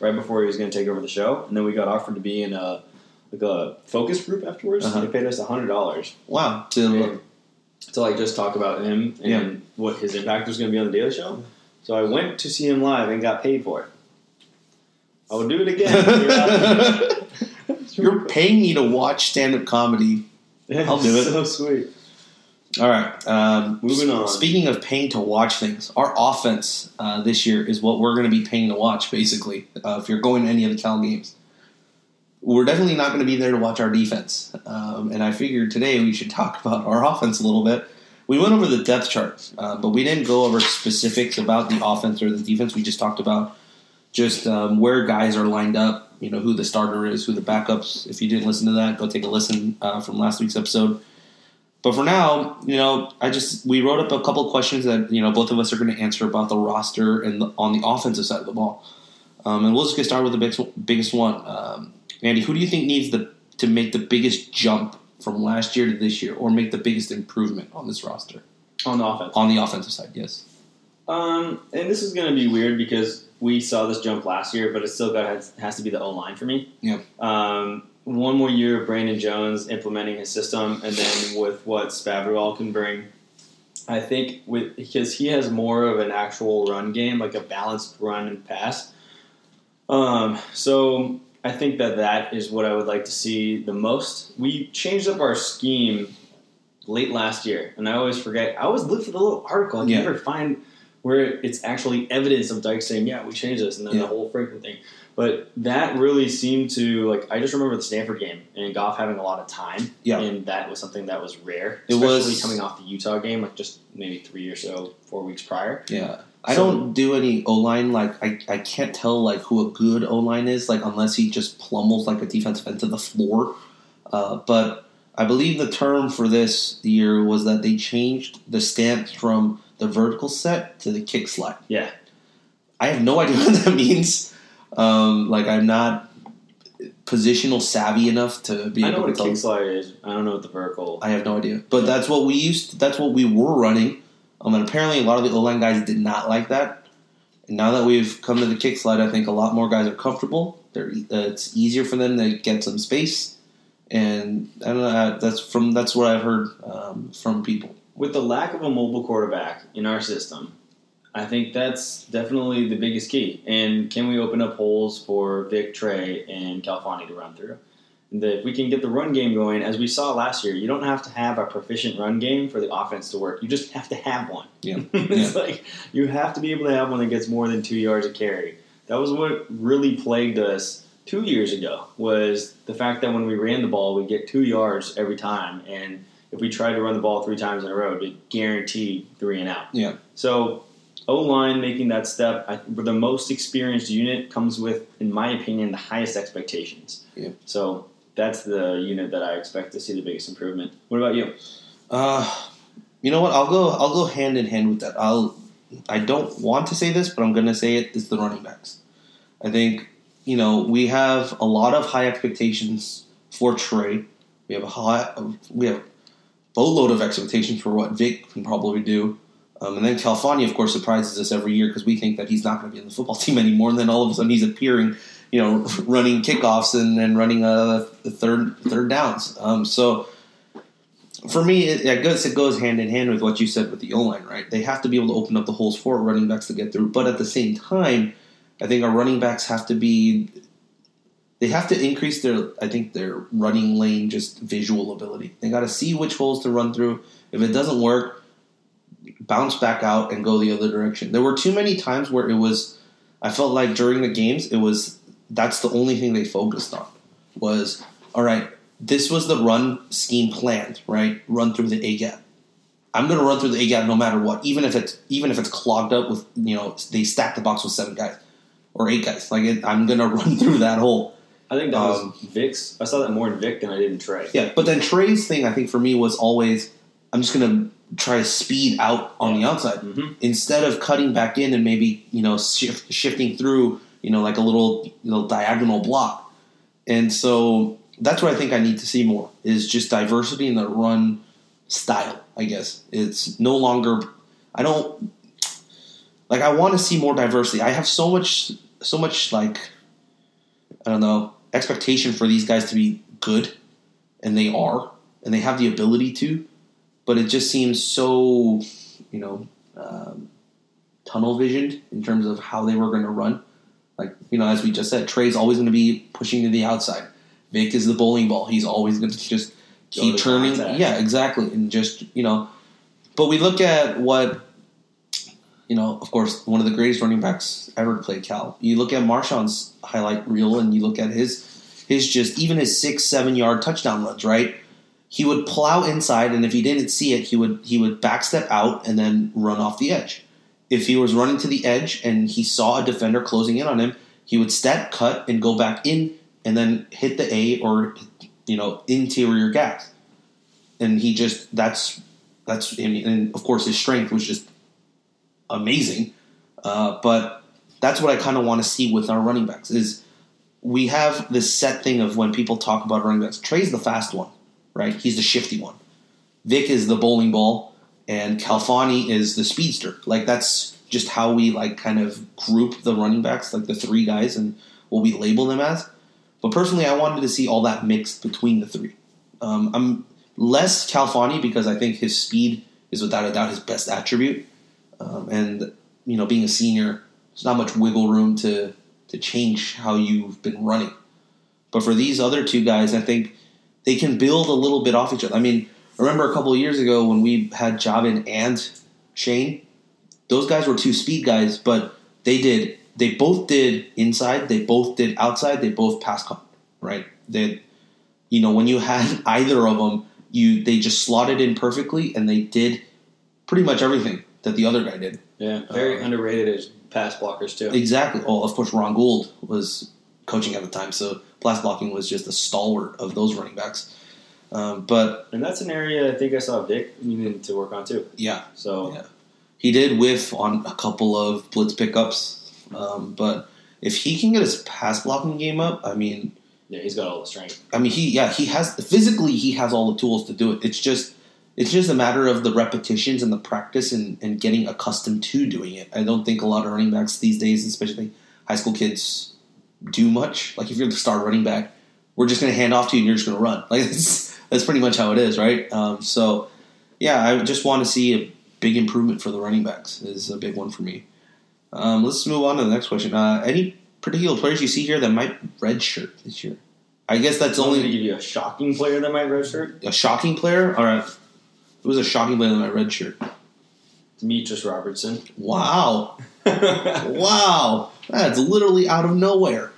Right before he was going to take over the show, and then we got offered to be in a like a focus group afterwards. Uh-huh. They paid us hundred dollars Wow. To, to like just talk about him and Yeah. what his impact was going to be on the Daily Show. So I went to see him live and got paid for it. I would do it again. You're paying me to watch stand up comedy. I'll do it. So sweet. All right. Um, Moving on. Speaking of paying to watch things, our offense uh, this year is what we're going to be paying to watch, basically, uh, if you're going to any of the Cal games. We're definitely not going to be there to watch our defense. Um, and I figured today we should talk about our offense a little bit. We went over the depth chart, uh, but we didn't go over specifics about the offense or the defense. We just talked about just um, where guys are lined up, you know, who the starter is, who the backups. If you didn't listen to that, go take a listen uh, from last week's episode. But for now, you know, I just we wrote up a couple questions that you know both of us are going to answer about the roster and the, on the offensive side of the ball. Um, and we'll just get started with the biggest, biggest one. Um, Andy, who do you think needs the to make the biggest jump from last year to this year, or make the biggest improvement on this roster On the offense. on the offensive side? Yes. Um, and this is going to be weird because we saw this jump last year, but it still got has, has to be the O line for me. Yeah. Um, one more year of Brandon Jones implementing his system, and then with what Spavital can bring, I think with because he has more of an actual run game, like a balanced run and pass. Um, so I think that that is what I would like to see the most. We changed up our scheme late last year, and I always forget. I always look for the little article. I can Yeah. never find where it's actually evidence of Dyke saying, "Yeah, we changed this," and then Yeah. the whole Franklin thing. But that really seemed to like. I just remember the Stanford game and Goff having a lot of time. Yeah. and that was something that was rare, It especially was- coming off the Utah game, like just maybe three or so, four weeks prior. Yeah. I So- don't do any O line. Like I, I can't tell like who a good O line is. Like unless he just plummels like a defensive end to the floor. Uh, but I believe the term for this year was that they changed the stance from the vertical set to the kick slide. Yeah. I have no idea what that means. Um, like I'm not positional savvy enough to be I know able what to a kick slide is. I don't know what the vertical. I have no idea, but that's what we used. That's what we were running. Um, and apparently, a lot of the O line guys did not like that. And now that we've come to the kick slide, I think a lot more guys are comfortable. They're uh, it's easier for them to get some space, and I don't know. uh, That's from that's what I've heard um, from people. with the lack of a mobile quarterback in our system, I think that's definitely the biggest key. And can we open up holes for Vic, Trey, and Khalfani to run through? The, if we can get the run game going, as we saw last year, you don't have to have a proficient run game for the offense to work. You just have to have one. Yeah. it's like you have to be able to have one that gets more than two yards a carry. That was what really plagued us two years ago. Was the fact that when we ran the ball, we get two yards every time, and if we tried to run the ball three times in a row, we guaranteed three and out. Yeah. So O line making that step, I, the most experienced unit comes with, in my opinion, the highest expectations. Yeah. So that's the unit that I expect to see the biggest improvement. What about you? Uh, you know what? I'll go. I'll go hand in hand with that. I'll. I don't want to say this, but I'm going to say it. It's the running backs. I think you know we have a lot of high expectations for Trey. We have a high. We have a boatload of expectations for what Vic can probably do. Um, and then Khalfani, of course, surprises us every year because we think that he's not going to be in the football team anymore. And then all of a sudden he's appearing, you know, running kickoffs and, and running uh, the third third downs. Um, so for me, it, I guess it goes hand in hand with what you said with the O line, right? They have to be able to open up the holes for running backs to get through. But at the same time, I think our running backs have to be. They have to increase their, I think, their running lane just visual ability. They got to see which holes to run through. If it doesn't work, bounce back out and go the other direction. There were too many times where it was. I felt like during the games, it was that's the only thing they focused on was all right. This was the run scheme planned, right? Run through the A gap. I'm going to run through the A gap no matter what, even if it's even if it's clogged up with you know they stack the box with seven guys or eight guys. Like it, I'm going to run through that hole. I think that Um, was Vic's. I saw that more in Vic than I did in Trey. Yeah, but then Trey's thing, I think for me was always I'm just going to try to speed out on the outside Mhm. instead of cutting back in and maybe you know shift, shifting through you know like a little you know diagonal block. And so that's what I think I need to see more is just diversity in the run style. I guess it's no longer. I don't like. I want to see more diversity. I have so much, so much like I don't know expectation for these guys to be good, and they are, and they have the ability to, but it just seems so, you know, um, tunnel visioned in terms of how they were going to run. Like you know, as we just said, Trey's always going to be pushing to the outside. Vic is the bowling ball. He's always going to just keep to turning. contact. Yeah, exactly, and just you know. But we look at what you know. Of course, one of the greatest running backs ever to play Cal. You look at Marshawn's highlight reel, and you look at his his just even his six seven yard touchdown runs. Right, he would plow inside, and if he didn't see it, he would he would backstep out and then run off the edge. If he was running to the edge and he saw a defender closing in on him, he would step, cut, and go back in, and then hit the A or you know interior gaps. And he just that's that's and, and of course his strength was just amazing. Uh, but that's what I kind of want to see with our running backs is we have this set thing of when people talk about running backs. Trey's the fast one, right? He's the shifty one. Vic is the bowling ball, and Khalfani is the speedster. Like that's just how we like kind of group the running backs, like the three guys, and what we label them as. But personally, I wanted to see all that mixed between the three. Um, I'm less Khalfani because I think his speed is without a doubt his best attribute, um, and you know, being a senior, there's not much wiggle room to to change how you've been running. But for these other two guys, I think they can build a little bit off each other. I mean, remember a couple of years ago when we had Jahvid and Shane? Those guys were two speed guys, but they did they both did inside, they both did outside, they both passed con, right? They you know, when you had either of them, you they just slotted in perfectly and they did pretty much everything that the other guy did. Yeah, very Um, underrated as pass blockers too. Exactly. Oh, of course, Ron Gould was coaching at the time, so pass blocking was just a stalwart of those running backs. Um, but And that's an area I think I saw Dick needing to work on too. yeah, So Yeah. he did whiff on a couple of blitz pickups. Um, but if he can get his pass blocking game up, I mean, yeah, he's got all the strength. I mean, he yeah he has physically he has all the tools to do it. It's just it's just a matter of the repetitions and the practice and, and getting accustomed to doing it. I don't think a lot of running backs these days, especially high school kids, do much. Like if you're the star running back, we're just going to hand off to you and you're just going to run. Like that's that's pretty much how it is, right? Um, so yeah, I just want to see a big improvement for the running backs. Is a big one for me. Um, let's move on to the next question. Uh, any particular players you see here that might redshirt this year? I guess that's only to give you a shocking player that might redshirt. a shocking player. All right, it was a shocking player in my red shirt. Demetrius Robertson. Wow, wow, that's literally out of nowhere.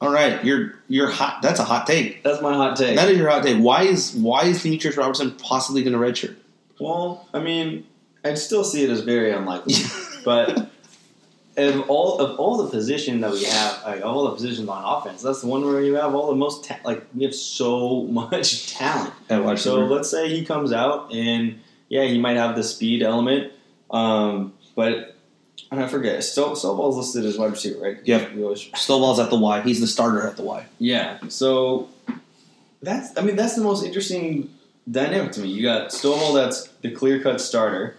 All right, you're you're hot. That's a hot take. That's my hot take. That is your hot take. Why is why is Demetrius Robertson possibly going to redshirt? well, I mean, I'd still see it as very unlikely. but of all of all the position that we have, like, all the positions on offense, that's the one where you have all the most ta- like we have so much talent. So let's say he comes out and yeah, he might have the speed element, um, but and I forget. Sto- Stovall's listed as wide receiver, right? Yep. We always- Stovall's at the Y. He's the starter at the Y. yeah. So that's I mean that's the most interesting dynamic to me. You got Stovall that's the clear cut starter.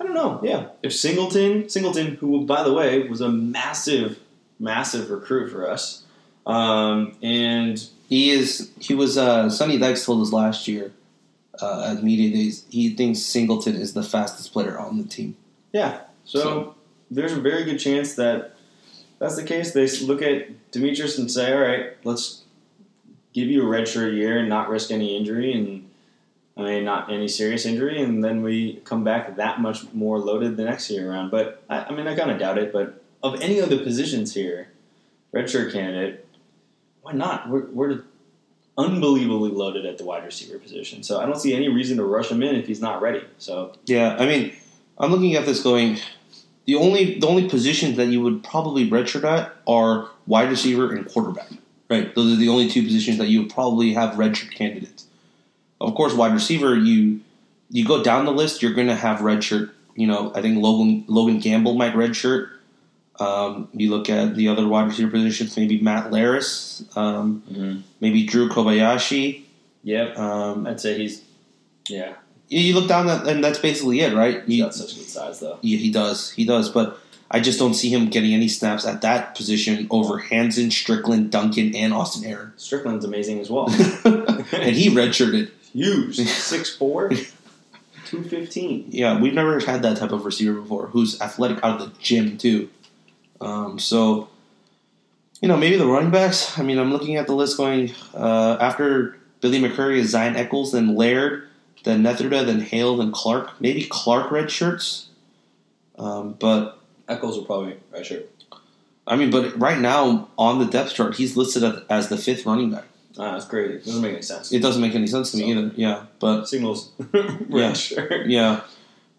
I don't know. Yeah, if Singleton, Singleton, who by the way was a massive, massive recruit for us, um, and He is. He was. Uh, Sonny Dykes told us last year uh, at media days. He thinks Singleton is the fastest player on the team. Yeah. So, So- there's a very good chance that that's the case. They look at Demetrius and say, "All right, let's give you a redshirt year and not risk any injury, and I mean not any serious injury, and then we come back that much more loaded the next year around." But I, I mean, I kind of doubt it. But of any of the positions here, redshirt candidate, why not? We're, we're unbelievably loaded at the wide receiver position, so I don't see any reason to rush him in if he's not ready. So Yeah, I mean, I'm looking at this going. The only the only positions that you would probably redshirt at are wide receiver and quarterback. Right, those are the only two positions that you would probably have redshirt candidates. Of course, wide receiver, you you go down the list, you're going to have redshirt. You know, I think Logan Logan Gamble might redshirt. Um, you look at the other wide receiver positions, maybe Matt Laris, um, maybe Drew Kobayashi. Yep. Um, I'd say he's, yeah, you you look down that, and that's basically it, right? he's You- got such good size though. Yeah, he does. He does. But I just don't see him getting any snaps at that position over Hansen, Strickland, Duncan, and Austin Aaron. Strickland's amazing as well. and he redshirted. Huge, 6'4", 215. Yeah, we've never had that type of receiver before who's athletic out of the gym, too. Um, so, you know, maybe the running backs. I mean, I'm looking at the list going uh, after Billy McCrary is Zion Eccles, then Laird, then Netherda, then Hale, then Clark. Maybe Clark red shirts. Um, but Eccles will probably right sure. I mean, but right now on the depth chart, he's listed as- the fifth running back. Ah, that's great. It doesn't make any sense. It doesn't make any sense to me either. Yeah, but Signals Yeah. red shirt. yeah,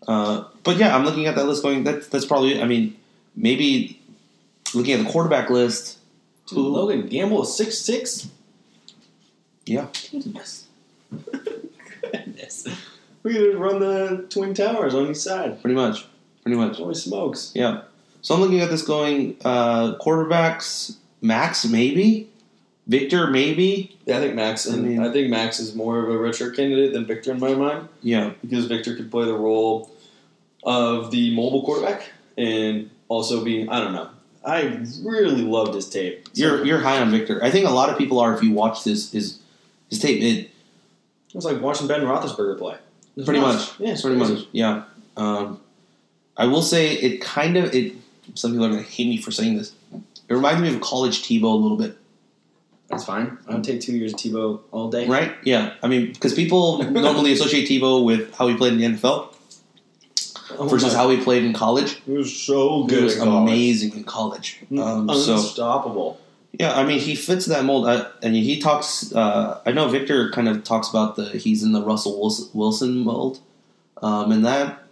uh, but yeah, I'm looking at that list going. That's that's probably. it. I mean, maybe looking at the quarterback list. Dude, Logan Gamble is six six. Yeah, Goodness. Goodness. We could run the twin towers on each side. pretty much, pretty much. Holy smokes. Yeah. So I'm looking at this going. Uh, quarterbacks, Max maybe, Victor maybe. Yeah, I think Max. And I mean- I think Max is more of a redshirt candidate than Victor in my mind. Yeah, because Victor could play the role of the mobile quarterback and also be I don't know. I really loved his tape. So you're you're high on Victor. I think a lot of people are if you watch this his his tape. It it was like watching Ben Roethlisberger play. It was Pretty nuts. much. Yeah, pretty crazy. much. Yeah. Um, I will say it kind of it. Some people are going to hate me for saying this. It reminds me of college Tebow a little bit, That's fine. I would take two years of Tebow all day. right? Yeah. I mean, because people normally associate Tebow with how he played in the NFL Oh versus how he played in college. he was so good. He good. was at amazing in college. Um, so Unstoppable. Yeah, I mean, he fits that mold. Uh, and he talks. Uh, I know Victor kind of talks about the he's in the Russell Wilson, mold, um, and that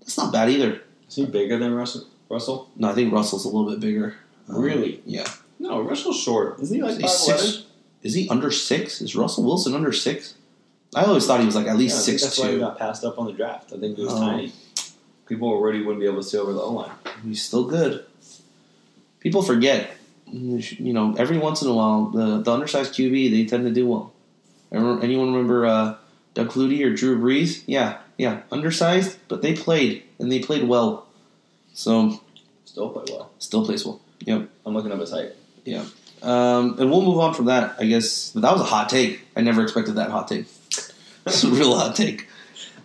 that's not bad either. Is he bigger than Russell? Russell? No, I think Russell's a little bit bigger. Um, Really? Yeah. No, Russell's short. Isn't he like five six. Is he under six? Is Russell Wilson under six? I always thought he was like at least six That's why he got passed up on the draft. I think he was Oh. tiny. People already wouldn't be able to see over the O line. He's still good. People forget, you know, every once in a while the the undersized QB they tend to do well. Anyone remember uh, Doug Flutie or Drew Brees? Yeah, yeah, undersized, but they played and they played well. So Still play well. still plays well. Yep. I'm looking up his height. Um, and we'll move on from that, I guess. But that was a hot take. I never expected that hot take. That's a real hot take.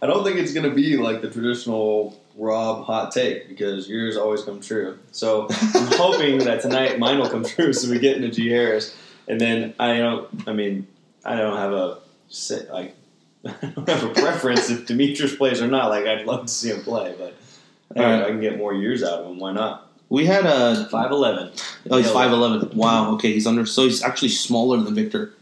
I don't think it's going to be like the traditional Rob hot take because yours always come true. So I'm hoping that tonight mine will come true so we get into G Harris. And then I don't, I mean, I don't have a, like, I don't have a preference if Demetrius plays or not. Like, I'd love to see him play, but All right. I can get more years out of him. Why not? We had a 5'11. Oh, he's five eleven. Wow. Okay, he's under. So he's actually smaller than Victor.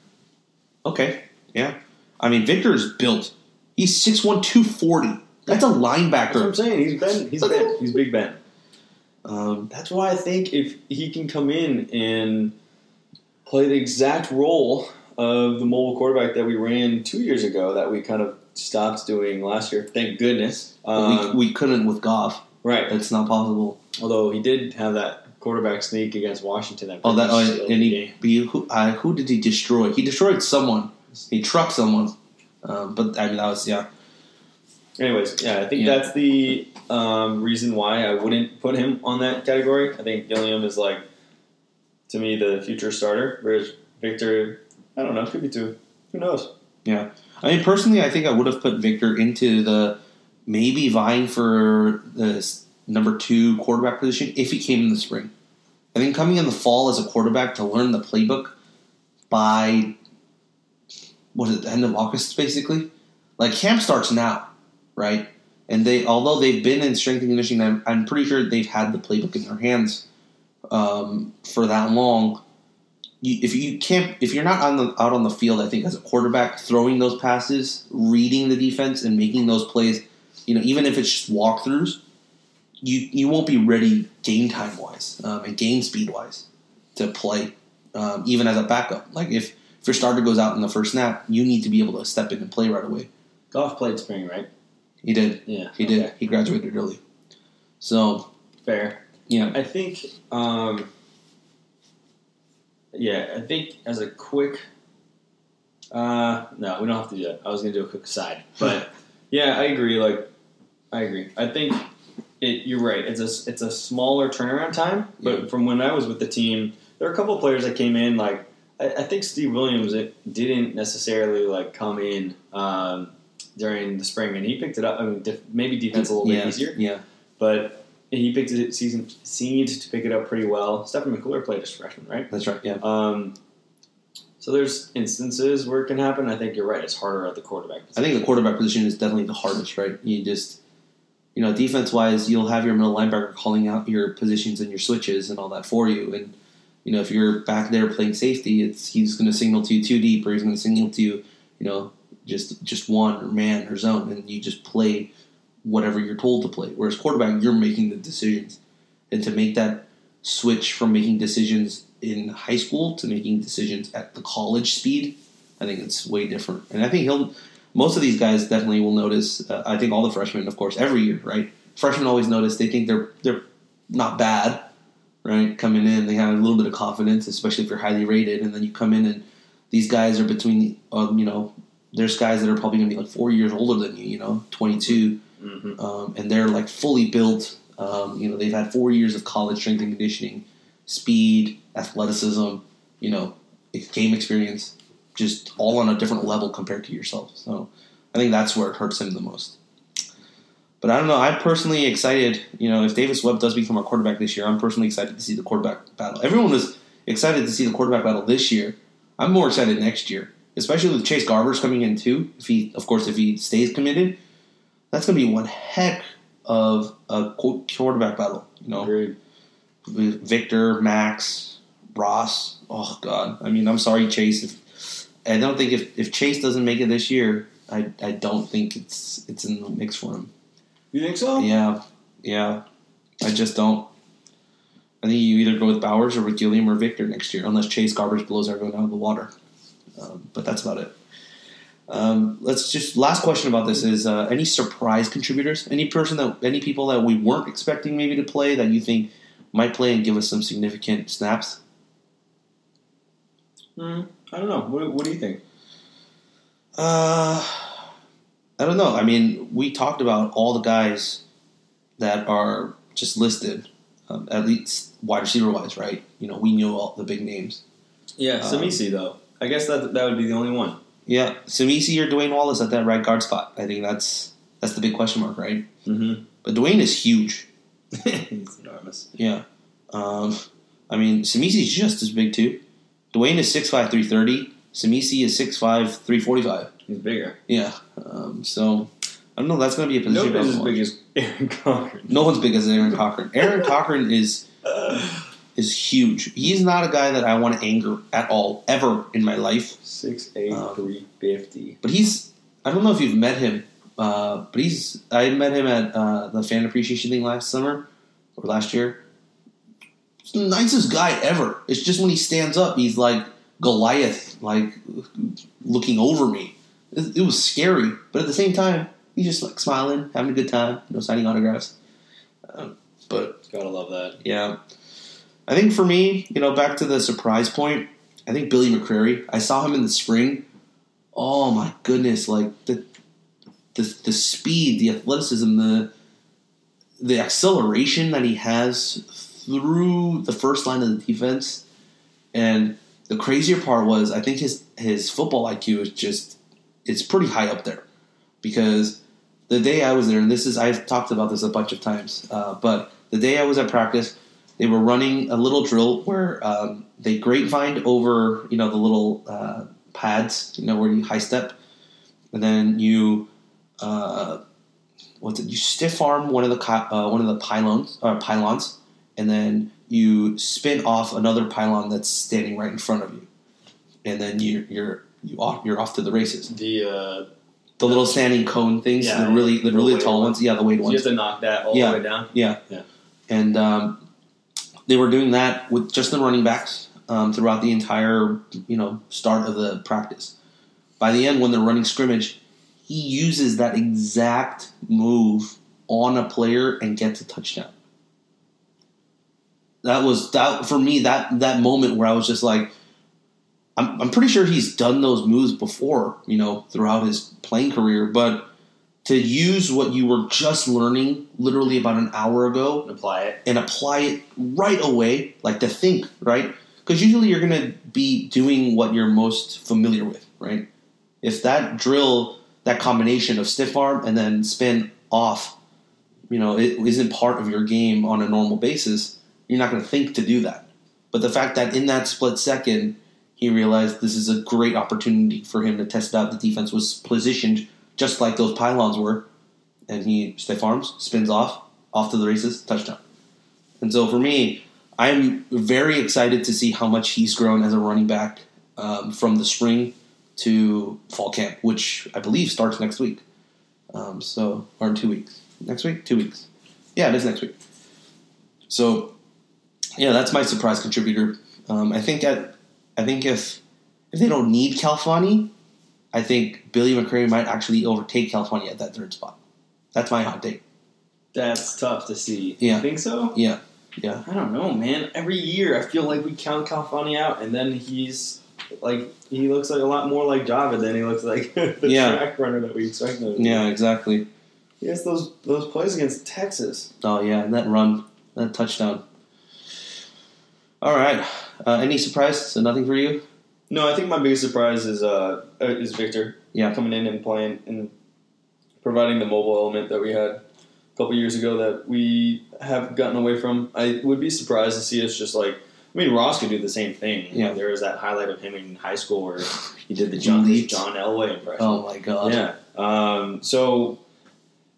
Okay. Yeah. I mean, Victor is built. He's six one two forty. 240. That's a linebacker. That's what I'm saying. He's Ben. He's Ben. He's Big Ben. Um, That's why I think if he can come in and play the exact role of the mobile quarterback that we ran two years ago, that we kind of stopped doing last year. Thank goodness. Um, we, we couldn't with Goff. right. That's not possible. Although he did have that quarterback sneak against Washington. That Oh, that. Oh, and he, he who, uh, who did he destroy? He destroyed someone. He trucked someone. Um, but I mean, that was yeah. Anyways, yeah, I think Yeah. that's the um, reason why I wouldn't put him on that category. I think Gilliam is like, to me, the future starter, whereas Victor, I don't know, could be two. Who knows? Yeah, I mean, personally, I think I would have put Victor into the maybe vying for the number two quarterback position if he came in the spring. I think coming in the fall as a quarterback to learn the playbook by what is it, the end of August, basically. Like camp starts now, right? And they, although they've been in strength and conditioning, I'm, I'm pretty sure they've had the playbook in their hands um, for that long you, if you can't if you're not on the out on the field, I think as a quarterback, throwing those passes, reading the defense, and making those plays, you know, even if it's just walkthroughs, you you won't be ready game time wise um, and game speed wise to play, um, even as a backup. Like if if your starter goes out in the first snap, you need to be able to step in and play right away. Goff played spring, right? He did. Yeah, He did. okay. He graduated early. So Fair. yeah, I think, um, yeah, I think as a quick, uh, no, we don't have to do that. I was going to do a quick aside, but yeah, I agree. Like, I agree. I think it. You're right. It's a it's a smaller turnaround time, but Yeah. from when I was with the team, there are a couple of players that came in. Like, I, I think Steve Williams it didn't necessarily like come in um, during the spring, and he picked it up. I mean, def- maybe defense a little yeah, bit easier yeah. but he picked it season seemed to pick it up pretty well. Stephen McCuller played as freshman, right? That's right. Yeah. Um, so there's instances where it can happen. I think you're right. It's harder at the quarterback. I think the quarterback position is definitely the hardest, right? You just, you know, defense wise, you'll have your middle linebacker calling out your positions and your switches and all that for you. And, you know, if you're back there playing safety, it's he's going to signal to you too deep or he's going to signal to you, you know, just just one or man or zone. And you just play whatever you're told to play. Whereas quarterback, you're making the decisions. And to make that switch from making decisions in high school to making decisions at the college speed, I think it's way different. And I think he'll most of these guys definitely will notice. Uh, I think all the freshmen, of course, every year, right? Freshmen always notice. They think they're they're not bad, right? Coming in, they have a little bit of confidence, especially if you're highly rated. And then you come in, and these guys are between, um, you know, there's guys that are probably going to be like four years older than you, you know, 22, Mhm. um, and they're like fully built. Um, you know, they've had four years of college strength and conditioning, speed, athleticism, you know, game experience, just all on a different level compared to yourself. So I think that's where it hurts him the most. But I don't know. I'm personally excited. You know, if Davis Webb does become our quarterback this year, I'm personally excited to see the quarterback battle. Everyone was excited to see the quarterback battle this year. I'm more excited next year, especially with Chase Garbers coming in too. If he, of course, if he stays committed, that's going to be one heck of a quarterback battle. You know, Agreed. Victor, Max, Ross. Oh God, I mean, I'm sorry, Chase. If, I don't think if, if Chase doesn't make it this year, I, I don't think it's it's in the mix for him. You think so? Yeah, yeah. I just don't. I think you either go with Bowers or with Gilliam or Victor next year, unless Chase Garbers blows everyone out of the water. Um, but that's about it. Um, let's just last question about this is uh, any surprise contributors? Any person that any people that we weren't expecting maybe to play that you think might play and give us some significant snaps? Mm, I don't know. What, what do you think? Uh, I don't know. I mean, we talked about all the guys that are just listed, um, at least wide receiver wise, right? You know, we knew all the big names. Yeah, Um, Samisi though. I guess that that would be the only one. Yeah, Samisi or Dwayne Wallace at that right guard spot. I think that's that's the big question mark, right? Mm-hmm. But Dwayne is huge. He's enormous. Yeah. Um, I mean, Samisi's just as big too. Dwayne is 6'5", 330. Samisi is 6'5", 345. He's bigger. Yeah. Um, so I don't know. That's going to be a position. Nobody's as big as Aaron Cochran. No one's big as Aaron Cochran. Aaron Cochran is is huge. He's not a guy that I want to anger at all ever in my life. Six eight Um, three fifty. But he's I don't know if you've met him, uh, but he's I met him at uh, the fan appreciation thing last summer or last year. He's the nicest guy ever. It's just when he stands up, he's like Goliath, like looking over me. It, it was scary, but at the same time, he's just like smiling, having a good time, you know, signing autographs. Um, but Gotta love that. yeah. I think for me, you know, back to the surprise point, I think Billy McCrary. I saw him in the spring. Oh my goodness, like the the the speed, the athleticism, the the acceleration that he has through the first line of the defense. And the crazier part was I think his his football IQ is just it's pretty high up there. Because the day I was there, and this is I've talked about this a bunch of times, uh, but the day I was at practice, they were running a little drill where um, they grapevined over you know the little uh, pads, you know where you high step, and then you uh, what's it? You stiff arm one of the uh, one of the pylons uh, pylons, and then you spin off another pylon that's standing right in front of you, and then you you're you off, you're off to the races. The uh, The little standing cone things, Yeah, the really the the really tall ones. ones, yeah, the weight you ones. have to knock that all Yeah. the way down. Yeah. Yeah. And um, they were doing that with just the running backs um, throughout the entire, you know, start of the practice. By the end, when they're running scrimmage, he uses that exact move on a player and gets a touchdown. That was that for me. That that moment where I was just like, I'm, I'm pretty sure he's done those moves before, you know, throughout his playing career, but to use what you were just learning literally about an hour ago And apply it. and apply it right away, like to think, right? Because usually you're going to be doing what you're most familiar with, right? If that drill, that combination of stiff arm and then spin off, you know, it isn't part of your game on a normal basis, you're not going to think to do that. But the fact that in that split second, he realized this is a great opportunity for him to test out. The defense was positioned just like those pylons were, and he stiff arms, spins off, off to the races, touchdown. And so for me, I'm very excited to see how much he's grown as a running back um, from the spring to fall camp, which I believe starts next week. Um, so, or in two weeks. Next week? Two weeks. Yeah, it is next week. So, yeah, that's my surprise contributor. Um, I think at, I think if if they don't need Khalfani, I think Billy McCrary might actually overtake Khalfani at that third spot. That's my hot take. That's tough to see. Yeah. You think so? Yeah, yeah. I don't know, man. Every year I feel like we count Khalfani out, and then he's like he looks like a lot more like Java than he looks like the Yeah. track runner that we expect him. to be. Yeah, exactly. He has those those plays against Texas. Oh yeah, and that run, that touchdown. All right. Uh, any surprise? So nothing for you? No, I think my biggest surprise is uh uh, is Victor. Yeah. coming in and playing and providing the mobile element that we had a couple years ago that we have gotten away from. I would be surprised to see us just like. I mean, Ross could do the same thing. Yeah. there was that highlight of him in high school where he did the John, John Elway impression. Oh my god. Yeah. Um, so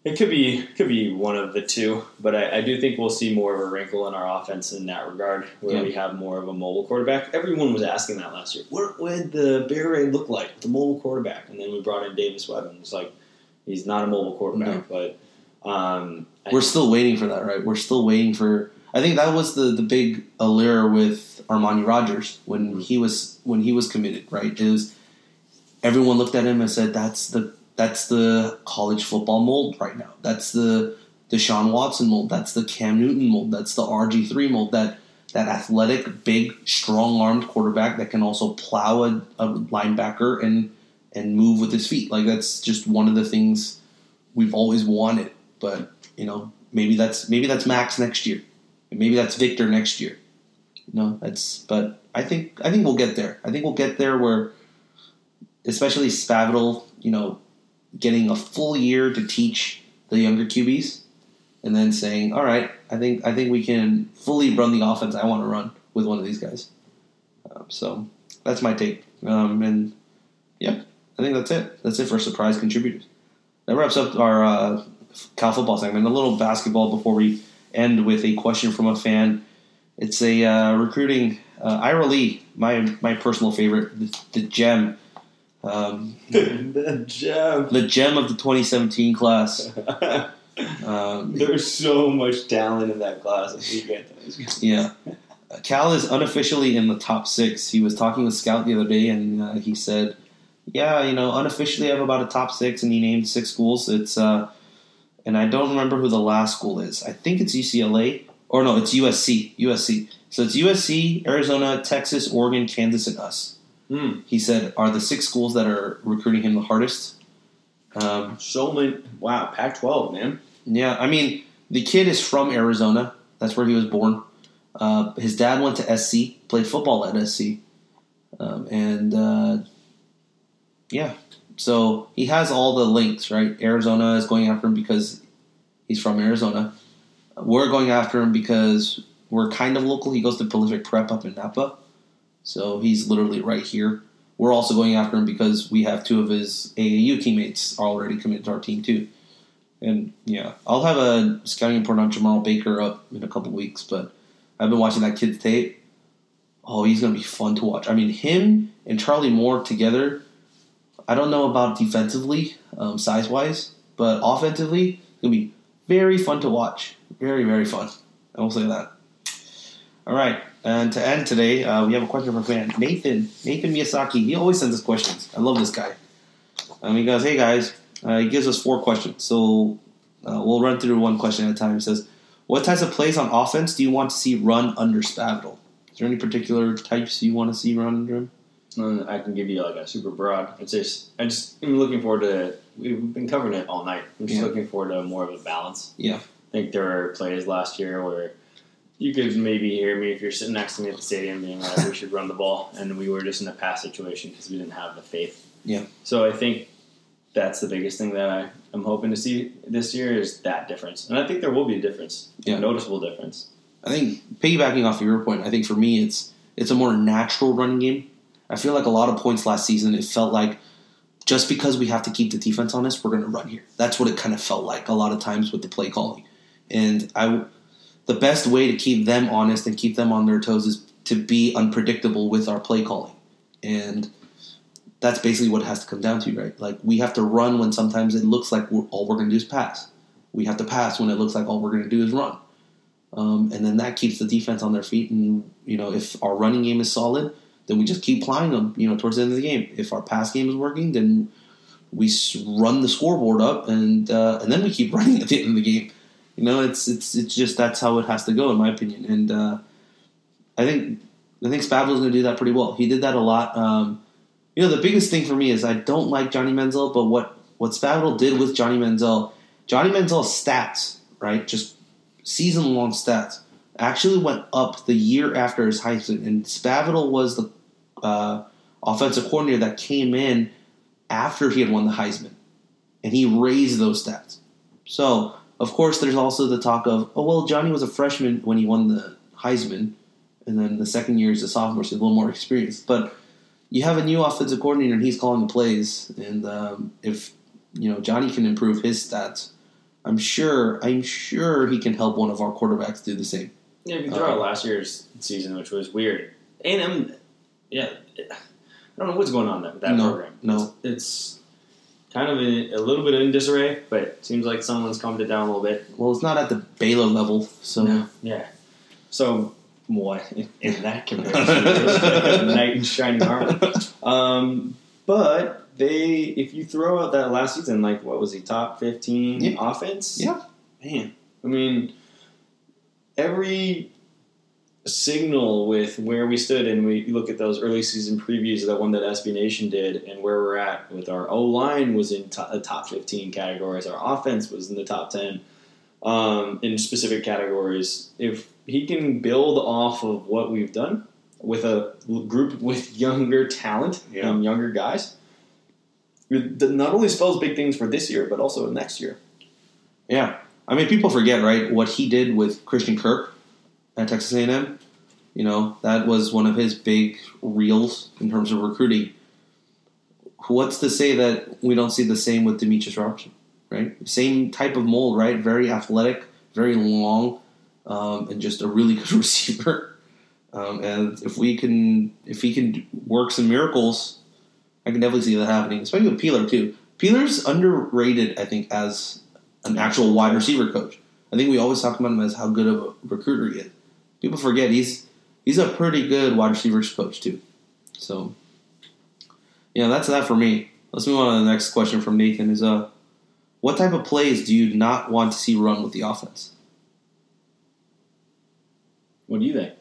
it could be could be one of the two, but I, I do think we'll see more of a wrinkle in our offense in that regard, where Yeah. we have more of a mobile quarterback. Everyone was asking that last year. What would the Bear Raid look like with the mobile quarterback? And then we brought in Davis Webb, and it's like he's not a mobile quarterback, but um, We're still waiting for that, right? We're still waiting for. I think that was the the big allure with Armani Rogers when he was when he was committed, right? Was everyone looked at him and said, "That's the that's the college football mold right now. That's the Deshaun Watson mold. That's the Cam Newton mold. That's the RG three mold. That that athletic, big, strong armed quarterback that can also plow a, a linebacker and and move with his feet. Like that's just one of the things we've always wanted. But you know, maybe that's maybe that's Max next year. Maybe that's Victor next year. You know, that's but I think I think we'll get there. I think we'll get there where especially Spavital, you know, getting a full year to teach the younger QBs and then saying, "All right, I think I think we can fully run the offense I want to run with one of these guys." Um, so that's my take, um, and yeah, I think that's it. That's it for surprise contributors. That wraps up our uh, Cal football segment. A little basketball before we end with a question from a fan. It's a uh, recruiting uh, Ira Lee, my my personal favorite, the, the gem, um, the gem. the gem of the 2017 class. Um, There's so much talent in that class. If we get yeah, Cal is unofficially in the top six. He was talking with Scout the other day, and uh, he said, "Yeah, you know, unofficially I have about a top six, and he named six schools. It's uh, and I don't remember who the last school is. I think it's UCLA or no, it's USC. USC. So it's USC, Arizona, Texas, Oregon, Kansas, and us. Hmm. He said are the six schools that are recruiting him the hardest. Um, So many. Wow, Pac-12, man. yeah, I mean the kid is from Arizona. That's where he was born. Uh, his dad went to SC, played football at SC, um, and uh, yeah, so he has all the links. Right, Arizona is going after him because he's from Arizona. We're going after him because we're kind of local. He goes to Prolific Prep up in Napa, so he's literally right here. We're also going after him because we have two of his AAU teammates already committed to our team too. And yeah, I'll have a scouting report on Jemarl Baker up in a couple weeks, but I've been watching that kid's tape. Oh, he's gonna be fun to watch. I mean, him and Charlie Moore together. I don't know about defensively, um, size wise, but offensively, it's gonna be very fun to watch. Very, very fun. I will say that. All right, and to end today, uh, we have a question from a fan, Nathan. Nathan Miyasaki. He always sends us questions. I love this guy. Um, he goes, "Hey guys," uh, he gives us four questions, so uh, we'll run through one question at a time. He says, "What types of plays on offense do you want to see run under Spavital? Is there any particular types you want to see run under him?" Uh, I can give you like a super broad. It's just I just am looking forward to. We've been covering it all night. I'm just Yeah. looking forward to more of a balance. Yeah. I think there were plays last year where you could maybe hear me if you're sitting next to me at the stadium being like, "We should run the ball," and we were just in a pass situation because we didn't have the faith. Yeah. So I think that's the biggest thing that I am hoping to see this year is that difference, and I think there will be a difference, Yeah. a noticeable difference. I think piggybacking off of your point, I think for me it's it's a more natural running game. I feel like a lot of points last season it felt like just because we have to keep the defense honest, we're going to run here. That's what it kind of felt like a lot of times with the play calling. And I the best way to keep them honest and keep them on their toes is to be unpredictable with our play calling. And that's basically what it has to come down to, right? Like we have to run when sometimes it looks like we're, all we're going to do is pass. We have to pass when it looks like all we're going to do is run. Um, and then that keeps the defense on their feet. And you know, if our running game is solid, then we just keep plying them. You know, towards the end of the game. If our pass game is working, then we run the scoreboard up, and uh, and then we keep running at the end of the game. You know, it's it's it's just that's how it has to go, in my opinion. And uh, I think I think Spavital's going to do that pretty well. He did that a lot. Um, you know, the biggest thing for me is I don't like Johnny Manziel, but what what Spavital did with Johnny Manziel, Johnny Manziel's stats, right, just season long stats, actually went up the year after his Heisman, and Spavital was the uh, offensive coordinator that came in after he had won the Heisman, and he raised those stats. So, of course, there's also the talk of, oh well, Johnny was a freshman when he won the Heisman, and then the second year is a sophomore, so he's a little more experienced. But you have a new offensive coordinator, and he's calling the plays, and um, if you know Johnny can improve his stats, I'm sure I'm sure he can help one of our quarterbacks do the same. Yeah, if you throw out Um, last year's season, which was weird, and yeah, I don't know what's going on with that No, program. no. it's kind of in, a little bit in disarray, but it seems like someone's calmed it down a little bit. Well, it's not at the Baylor level, so Yeah. So what in, in that comparison? it's like a knight in shining armor. Um, but they, if you throw out that last season, like what was he top fifteen Yeah. offense? Yeah. man. I mean, every signal with where we stood, and we look at those early season previews, that one that SB Nation did, and where we're at with our O line was in to- the top fifteen categories. Our offense was in the top ten um, in specific categories. If he can build off of what we've done with a group with younger talent Yeah. and younger guys, it not only spells big things for this year, but also next year. yeah. I mean, people forget right what he did with Christian Kirk at Texas A&M. You know, that was one of his big reels in terms of recruiting. What's to say that we don't see the same with Demetrius Robertson, right? Same type of mold, right? Very athletic, very long, um, and just a really good receiver. Um, and if we can, if he can work some miracles, I can definitely see that happening. Especially with Peeler too. Peeler's underrated, I think, as an actual wide receiver coach. I think we always talk about him as how good of a recruiter he is. People forget he's he's a pretty good wide receivers coach too. So, yeah, that's that for me. Let's move on to the next question from Nathan. Is uh, what type of plays do you not want to see run with the offense? What do you think?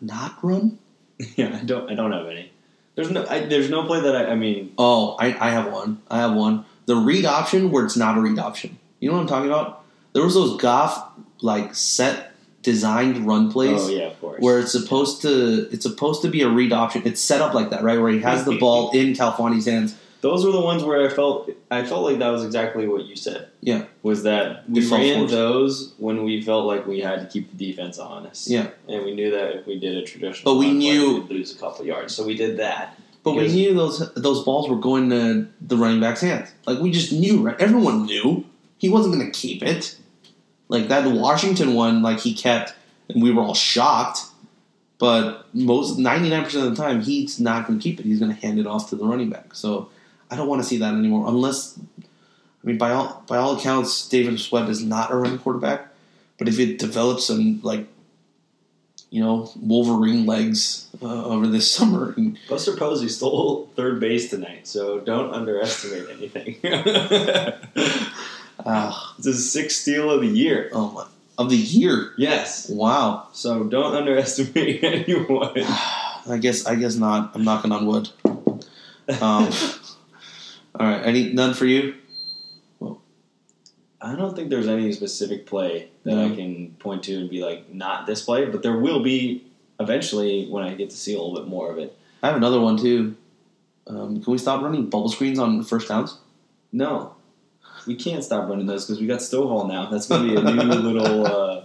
Not run? Yeah, I don't. I don't have any. There's no. I, there's no play that I. I mean, Oh, I, I have one. I have one. The read option where it's not a read option. You know what I'm talking about? There was those Goff like set designed run oh, plays. oh yeah, of course. where it's supposed to it's supposed to be a read option. It's set up like that, right? Where he has the ball in Khalfani's hands. Those were the ones where I felt. I felt like that was exactly what you said. Yeah. Was that we Default ran force. those when we felt like we had to keep the defense honest. Yeah. And we knew that if we did a traditional, But we knew- we'd lose a couple yards, so we did that. But we knew those those balls were going to the running back's hands. Like we just knew, right? Everyone knew he wasn't going to keep it. Like that Washington one, like he kept, and we were all shocked. But most ninety nine percent of the time, he's not going to keep it. He's going to hand it off to the running back. So I don't want to see that anymore. Unless, I mean, by all by all accounts, Davis Webb is not a running quarterback. But if it develops some like, you know, Wolverine legs uh, over this summer, and Buster Posey stole third base tonight, so don't underestimate anything. ah, it's his sixth steal of the year. oh my, of the year. Yes. Wow. So don't underestimate anyone. I guess I guess not. I'm knocking on wood. Um, all right. Any none for you? I don't think there's any specific play that No. I can point to and be like, not this play, but there will be eventually when I get to see a little bit more of it. I have another one too. Um, can we stop running bubble screens on first downs? No, we can't stop running those because we got Stovall now. That's going to be a new little. Uh,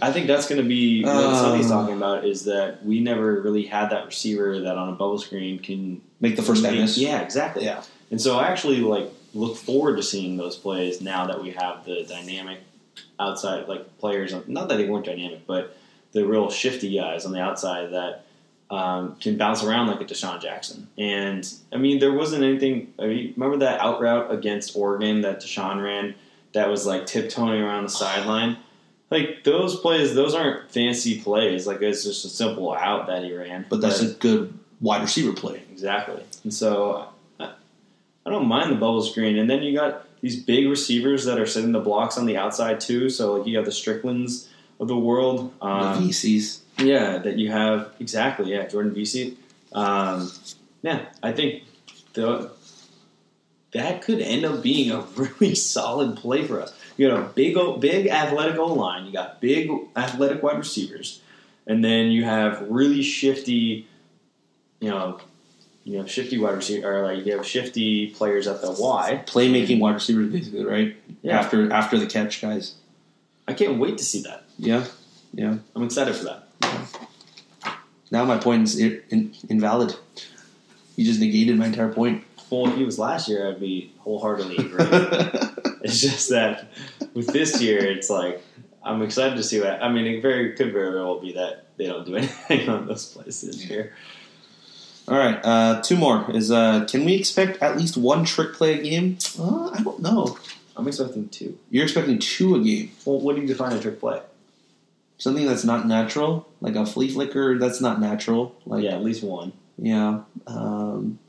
I think that's going to be what Uh. Sonny's talking about is that we never really had that receiver that on a bubble screen can Make the first miss. Yeah, exactly. Yeah. And so I actually like look forward to seeing those plays now that we have the dynamic outside like players. Not that they weren't dynamic, but the real shifty guys on the outside that um, can bounce around like a DeSean Jackson. And I mean, there wasn't anything. I mean, remember that out route against Oregon that DeSean ran that was like tiptoeing around the sideline. Like those plays, those aren't fancy plays. Like it's just a simple out that he ran. But that's a good wide receiver play. Exactly. And so I, I don't mind the bubble screen. And then you got these big receivers that are setting the blocks on the outside too. So like you have the Stricklands of the world. the Um, VCs. Yeah, that you have exactly. Yeah, Jordan Veasy. Um, yeah, I think the, that could end up being a really solid play for us. You got a big, big athletic O line. You got big athletic wide receivers, and then you have really shifty, you know, you know, shifty wide receiver, or like you have shifty players at the Y. Playmaking wide receivers, basically, right? Yeah. After after the catch, guys. I can't wait to see that. Yeah. Yeah. I'm excited for that. Now my point is i- in, invalid. You just negated my entire point. Well, if he was last year, I'd be wholeheartedly agree. It's just that with this year, it's like I'm excited to see that. I mean, it very could very well be that they don't do anything on those year. All All right, uh, two more is uh, can we expect at least one trick play a game? Uh, I don't know. I'm expecting two. You're expecting two a game. Well, what do you define a trick play? Something that's not natural, like a flea flicker, that's not natural. Like yeah, at least one. yeah, um,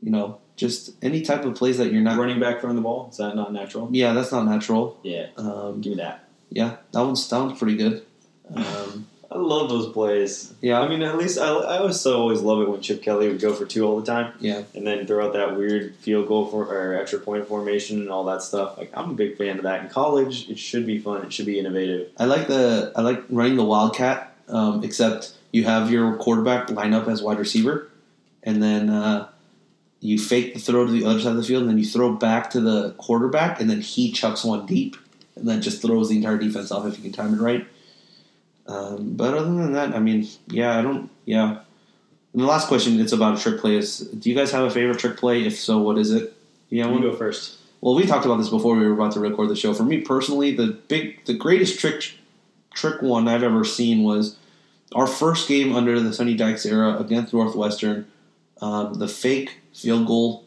you know, just any type of plays that you're not. Running back throwing the ball is that not natural? Yeah, that's not natural. Yeah, Um, give me that. yeah, that one's that one's pretty good. Um, I love those plays. yeah, I mean, at least I, I also always love it when Chip Kelly would go for two all the time, yeah, and then throw out that weird field goal for or extra point formation and all that stuff. Like I'm a big fan of that. In college, it should be fun. It should be innovative. I like the I like running the wildcat. Um, except you have your quarterback line up as wide receiver, and then uh, you fake the throw to the other side of the field, and then you throw back to the quarterback, and then he chucks one deep, and then just throws the entire defense off if you can time it right. Um, but other than that, I mean, yeah, I don't, yeah. And the last question, it's about a trick play. Is do you guys have a favorite trick play? If so, what is it? Yeah, You go first. Well, we talked about this before we were about to record the show. For me personally, the big, the greatest trick, trick one I've ever seen was our first game under the Sonny Dykes era against Northwestern. Um, the fake field goal,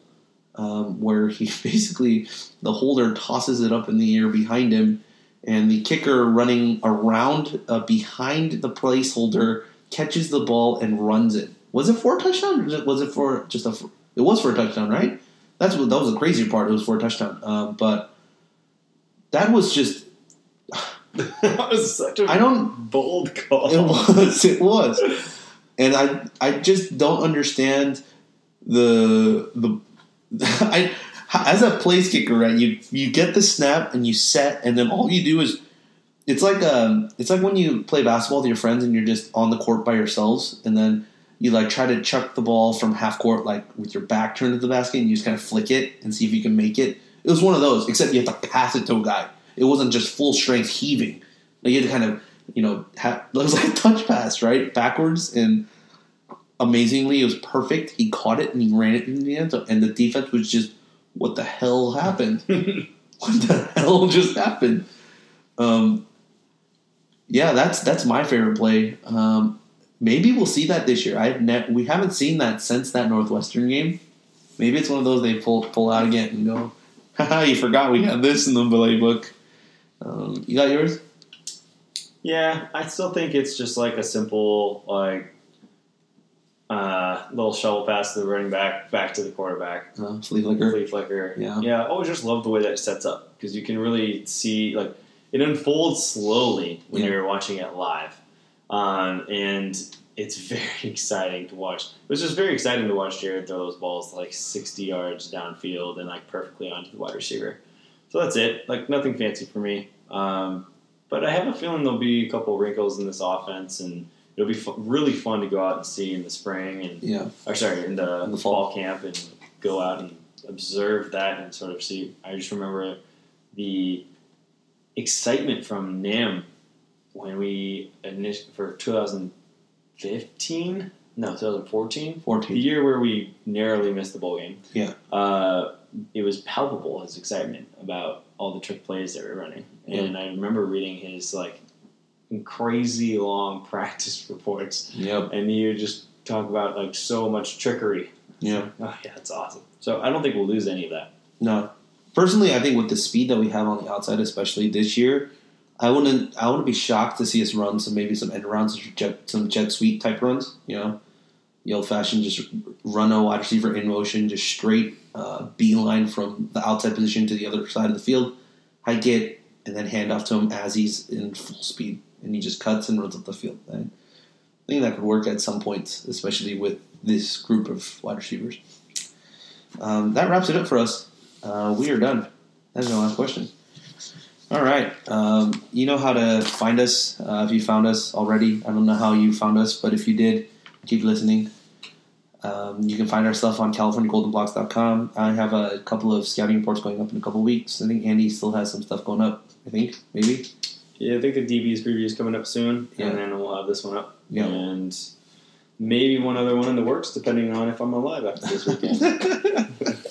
um, where he basically the holder tosses it up in the air behind him, and the kicker running around uh, behind the placeholder catches the ball and runs it. Was it for a touchdown? Or was it for just a? It was for a touchdown, right? That's what that was the crazy part. It was for a touchdown, um, but that was just. that was such a I don't. bold call. It was. It was, and I I just don't understand the the. I as a place kicker, right? You you get the snap and you set, and then all you do is. It's like um, it's like when you play basketball with your friends and you're just on the court by yourselves, and then you like try to chuck the ball from half court, like with your back turned to the basket, and you just kind of flick it and see if you can make it. It was one of those, except you have to pass it to a guy. It wasn't just full strength heaving. Like you had to kind of, you know, have, it was like a touch pass, right, backwards, and amazingly, it was perfect. He caught it and he ran it in the end and the defense was just, what the hell happened? what the hell just happened? Um, yeah, that's that's my favorite play. Um, maybe we'll see that this year. I've ne- we haven't seen that since that Northwestern game. Maybe it's one of those they pull pull out again and go, haha, you forgot we had this in the playbook. Um, you got yours? Yeah, I still think it's just like a simple like uh, little shovel pass to the running back, back to the quarterback, Uh, flea flicker. flea flicker. Yeah. yeah. I always just love the way that it sets up because you can really see like it unfolds slowly when Yeah. you're watching it live, um, and it's very exciting to watch. It was just very exciting to watch Jared throw those balls like 60 yards downfield and like perfectly onto the wide receiver. So that's it. Like nothing fancy for me. Um, but I have a feeling there'll be a couple wrinkles in this offense, and it'll be fu- really fun to go out and see in the spring and Yeah, or sorry, in the, In the fall. fall. camp and go out and observe that and sort of see. I just remember the excitement from NAM when we init- for 2015, no 2014, 14, the year where we narrowly missed the bowl game. Yeah. uh, it was palpable his excitement about all the trick plays that we're running, and I remember reading his like crazy long practice reports Yep. and you just talk about like so much trickery. Yeah. Oh yeah, that's awesome. So I don't think we'll lose any of that. No. Personally, I think with the speed that we have on the outside, especially this year, I wouldn't. I wouldn't be shocked to see us run some maybe some end rounds, jet, some jet sweep type runs. You know, the old fashioned just run a wide receiver in motion, just straight uh, beeline from the outside position to the other side of the field, I get and then hand off to him as he's in full speed, and he just cuts and runs up the field. I think that could work at some point, especially with this group of wide receivers. Um, that wraps it up for us. Uh, we are done. That's my last question. All right. Um, you know how to find us uh, if you found us already. I don't know how you found us, but if you did, keep listening. Um, you can find our stuff on CaliforniaGoldenBlogs.com. I have a couple of scouting reports going up in a couple weeks. I think Andy still has some stuff going up. I think maybe. Yeah, I think the DB's preview is coming up soon, Yeah. and then we'll have this one up, Yeah. and maybe one other one in the works, depending on if I'm alive after this weekend.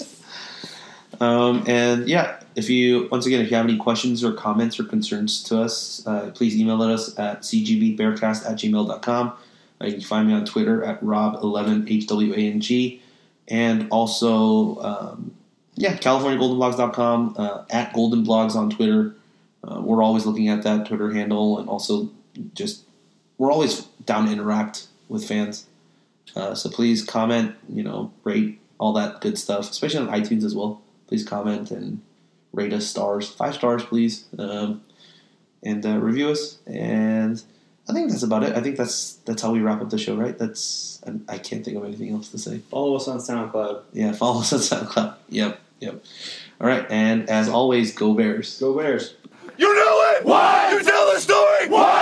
Um, and yeah, if you once again, if you have any questions or comments or concerns to us, uh, please email us at cgbbearcast at gmail.com. Uh, you can find me on Twitter at Rob11HWANG. And also, um, yeah, CaliforniaGoldenBlogs.com, uh, at Golden Blogs on Twitter. Uh, we're always looking at that Twitter handle and also just, we're always down to interact with fans. Uh, so please comment, you know, rate, all that good stuff, especially on iTunes as well. Please comment and rate us stars, five stars, please, um, and uh, review us. And I think that's about it. I think that's that's how we wrap up the show, right? That's I, I can't think of anything else to say. Follow us on SoundCloud. Yeah, follow us on SoundCloud. Yep, yep. All right, and as always, go Bears. Go Bears. You knew it! Why? You tell the story! Why?